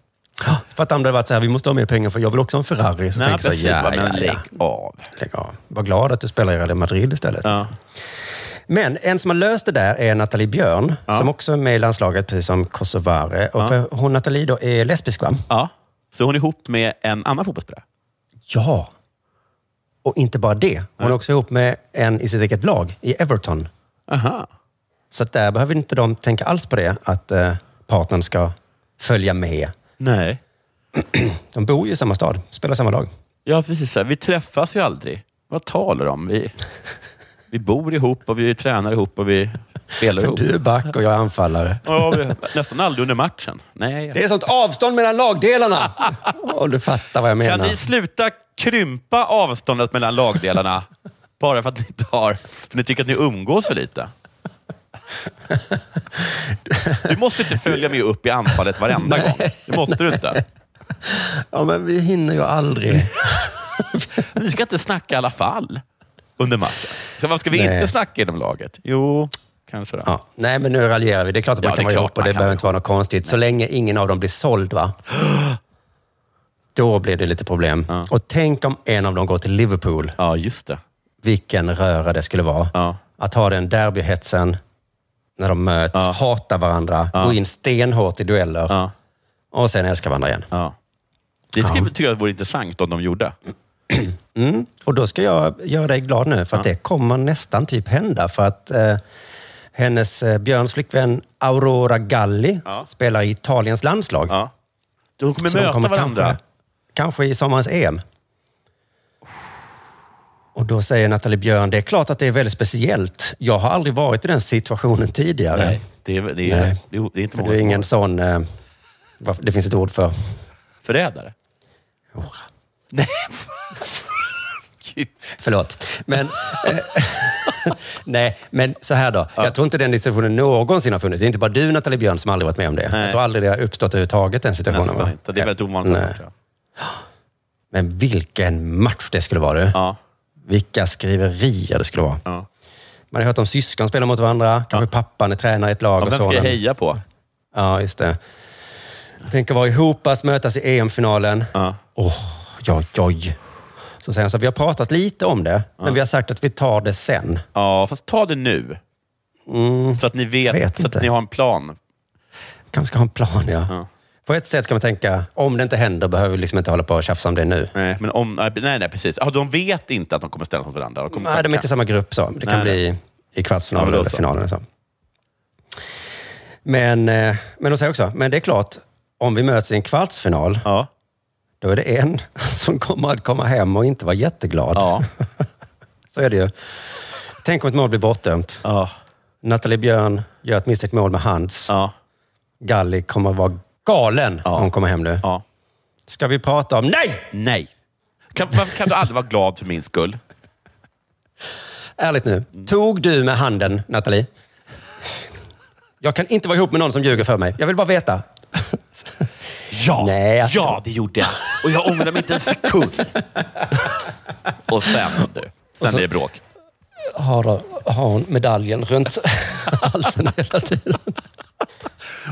För att andra hade varit så här, vi måste ha mer pengar för jag vill också ha en Ferrari. Så Nej, tänker precis. så här, ja, ja, lägg ja. av. Lägg av. Var glad att du spelar i Real Madrid istället. Men en som har löst det där är Nathalie Björn, som också är med i landslaget, precis som Kosovare. Och Ja. för hon Nathalie då är lesbisk, va? Ja. Så hon är ihop med en annan fotbollsspelare? Ja. Och inte bara det. Hon är också ihop med en i sitt eget lag, i Everton. Aha. Så att där behöver inte de tänka alls på det, att eh, partnern ska följa med. Nej. De bor ju i samma stad, spelar samma lag. Ja, precis. Vi träffas ju aldrig. Vad talar du om? Vi, vi bor ihop och vi tränar ihop och vi spelar ihop. Du är back och jag är anfallare. Ja, vi, nästan aldrig under matchen. Nej. Det är sånt avstånd mellan lagdelarna! Om du fattar vad jag menar. Kan ni sluta krympa avståndet mellan lagdelarna bara för att ni inte har, för ni tycker att ni umgås för lite? Du måste inte följa med upp i anfallet varenda gång. Det måste du inte. Ja, men vi hinner ju aldrig. Ni ska inte snacka i alla fall under matchen. Så vad ska vi Nej. inte snacka inom laget? Jo, kanske det. Ja. Nej, men nu raljerar vi. Det är klart att man Ja, kan vara ihop och det behöver inte vara något konstigt. Så länge ingen av dem blir såld, va? Då blir det lite problem. Och tänk om en av dem går till Liverpool. Ja, just det. Vilken röra det skulle vara. Att ha den derbyhetsen när de möts, hata varandra, gå in stenhårt i dueller och sen älska varandra igen. Det skulle, tycker jag vore intressant om de gjorde. Mm. Och då ska jag göra dig glad nu, för att det kommer nästan typ hända. För att eh, hennes, eh, Björns flickvän Aurora Galli spelar i Italiens landslag. De kommer möta varandra. Kanske, kanske i sommarens EM. Och då säger Nathalie Björn, det är klart att det är väldigt speciellt. Jag har aldrig varit i den situationen tidigare. Nej, det är, det är, Nej. det är, det är inte För många du är som ingen sån... Eh, vad- det finns ett ord för... Förrädare? Nej. Förlåt. Men... Eh, Nej, men så här då. Jag tror inte den situationen någonsin har funnits. Det är inte bara du, Nathalie Björn, som aldrig varit med om det. Jag tror aldrig det har uppstått överhuvudtaget, den situationen. Nästan va? inte. Det är väldigt ovanligt. Nej. Men vilken match det skulle vara du. Ja. Vilka skriverier det skulle vara. Ja. Man har hört om syskon spelar mot varandra. Kanske pappan är tränare i ett lag. Ja, och vem ska jag heja på? Ja, just det. Tänk att vara ihop, mötas i EM-finalen. Ja. Åh, oj, oj. Så säger han så här, vi har pratat lite om det, men vi har sagt att vi tar det sen. Ja, fast ta det nu. Mm, Så att ni vet, Vet så att ni har en plan. kanske ska ha en plan, ja. Ja. På ett sätt kan man tänka, om det inte händer behöver vi liksom inte hålla på och tjafsa om det nu. Nej, men om, nej, nej, precis. Ja, de vet inte att de kommer ställas mot varandra. De Nej, de är inte i samma grupp så. Det kan Nej, bli i Ja, kvartsfinalen då eller finalen. Så. Men, eh, men de säger också, men det är klart, om vi möts i en kvartsfinal, Ja. Då är det en som kommer att komma hem och inte vara jätteglad. Ja. Så är det ju. Tänk om ett mål blir bortdömt. Ja. Nathalie Björn gör ett misstänkt mål med hands. Ja. Galli kommer att vara galen Ja. när hon kommer hem nu. Ja. Ska vi prata om... Nej! Nej. Kan, varför kan du aldrig vara glad för min skull? Ärligt nu. Tog du med handen, Nathalie? Jag kan inte vara ihop med någon som ljuger för mig. Jag vill bara veta. Ja, Nej, alltså- ja det gjorde jag. Och jag ångrar mig inte en sekund. Och sen, du, sen så- är det bråk. Har, har hon medaljen runt halsen hela tiden?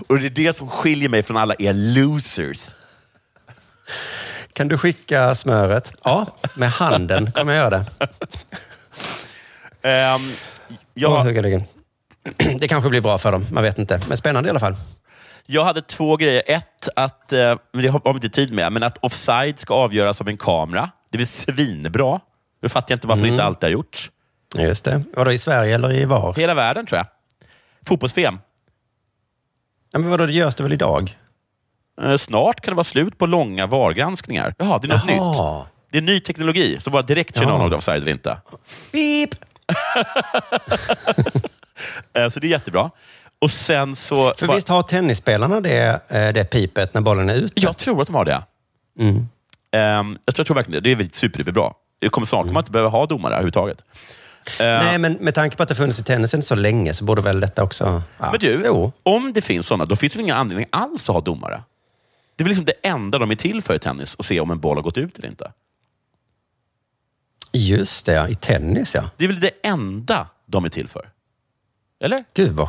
Och det är det som skiljer mig från alla er losers. Kan du skicka smöret? Ja, med handen kommer jag göra det. Um, jag, högerryggen. Det kanske blir bra för dem, man vet inte. Men spännande i alla fall. Jag hade två grejer. Ett, att, eh, det har vi inte tid med, men att offside ska avgöras av en kamera. Det är väl svinbra. Nu fattar jag inte varför det inte alltid har gjorts. Just det. Vadå, i Sverige eller i VAR? Hela världen, tror jag. Fotbolls-VM. Ja, men vadå, det görs det väl idag? Eh, Snart kan det vara slut på långa VAR-granskningar. Jaha, det är något Jaha. nytt. Det är ny teknologi som bara direkt känner om det är offside eller inte. Beep! Eh, Så det är jättebra. Och sen så... För bara- visst har tennisspelarna det, eh, det pipet när bollen är ute? Jag tror att de har det. Mm. Ehm, jag, tror, jag tror verkligen det. Det är väl superbra. Det kommer snart kommer man inte behöva ha domare överhuvudtaget. Eh, Nej, men med tanke på att det funnits i tennisen så länge så borde väl detta också... Ja. Men du, Jo. om det finns sådana, då finns det ingen anledning alls att ha domare? Det är väl liksom det enda de är till för i tennis, att se om en boll har gått ut eller inte. Just det, ja. I tennis ja. Det är väl det enda de är till för? Eller? Gud vad...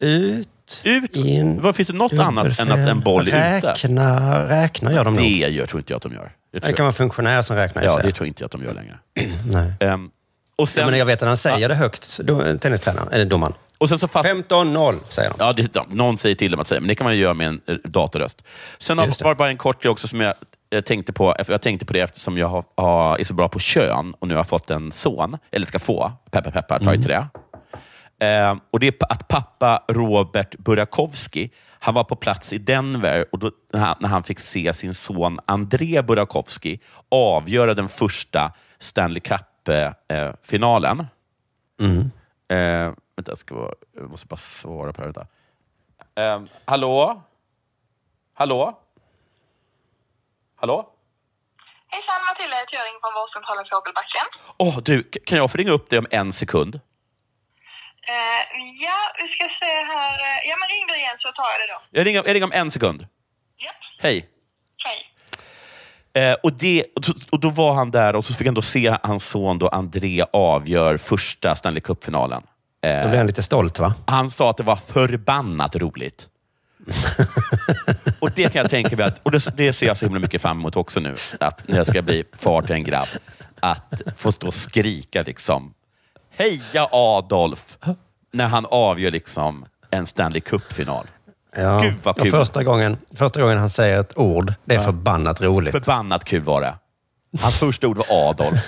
Ut, Ut? in, Vad Finns det något annat än att en boll är ute? Räkna, räknar gör de nog. Det gör, tror inte jag att de gör. Det, Det kan vara funktionär som räknar. jag. Ja, Ja, det tror inte jag att de gör längre. Nej. Ehm, och, sen, Ja, men jag vet att han säger det högt, tennistränaren, eller domaren. och sen så fast, 15-0 säger de. Ja, det, ja, någon säger till dem att säga, men det kan man ju göra med en eh, datorröst. Sen har- var det bara en kort grej också som jag, eh, tänkte på. Jag tänkte på det eftersom jag har, har, är så bra på kön och nu har fått en son, eller ska få. Peppar, peppar, ta i till det. Eh, och det är att pappa Robert Burakovsky, han var på plats i Denver och då, när, han, när han fick se sin son André Burakovsky avgöra den första Stanley Cup-finalen. Mm. Eh, vänta, jag, ska, bara- jag måste bara svara på det. här, Vänta. Eh, hallå? Hallå? Hallå? Hejsan, Matilda heter jag, ringer från vårdcentralen Fågelbacken. Åh, du, k- kan jag få ringa upp dig om en sekund? Eh, ja, vi ska se här. eh, Ja, men ring du igen så tar jag det då. Jag ringer, jag ringer om en sekund. Ja. Hej. Hej. Eh, och, det, och, då, och då var han där och så fick han då se hans son då André avgör första Stanley Cup-finalen. Eh, Då blir han lite stolt va? Han sa att det var förbannat roligt. och det kan jag tänka mig att, och det, det ser jag så himla mycket fram emot också nu, att när jag ska bli far till en grabb, att få stå och skrika liksom, heja Adolf, när han avgör liksom en Stanley Cup-final. Ja. Gud, vad Och kul. första, gången, första gången han säger ett ord, det är Ja. förbannat roligt. Förbannat kul var det. Hans första ord var Adolf.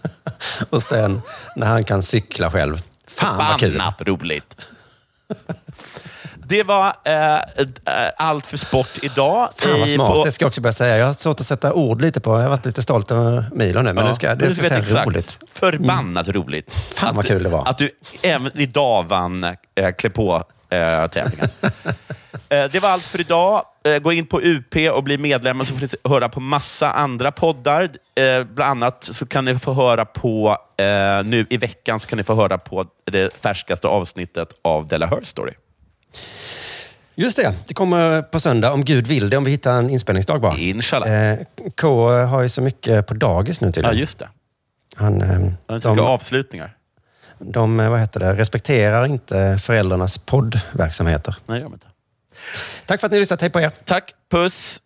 Och sen när han kan cykla själv. Fan vad kul. Förbannat roligt. Det var eh, eh, allt för sport idag. Fan vad smart, på- det ska jag också börja säga. Jag har svårt att sätta ord lite på. Jag har varit lite stolt över Milo nu, men Ja, nu ska, men det du ska vet säga exakt. roligt. Förbannat roligt. Fan vad kul det var. Att du även idag vann äh, klä på äh, tävlingen. Eh, det var allt för idag. Eh, gå in på UP och bli medlemmar så får ni höra på massa andra poddar. Eh, bland annat så kan ni få höra på, eh, nu i veckan så kan ni få höra på det färskaste avsnittet av Della Her Story. Just det, det kommer på söndag om Gud vill det, om vi hittar en inspelningsdag bara. Inshallah. Eh, K har ju så mycket på dagis nu tydligen. Ja, just det. Han, eh, Han har de, avslutningar. de eh, vad heter det, respekterar inte föräldrarnas poddverksamheter. Nej, jag inte. Tack för att ni har lyssnat. Hej på er. Tack. Puss.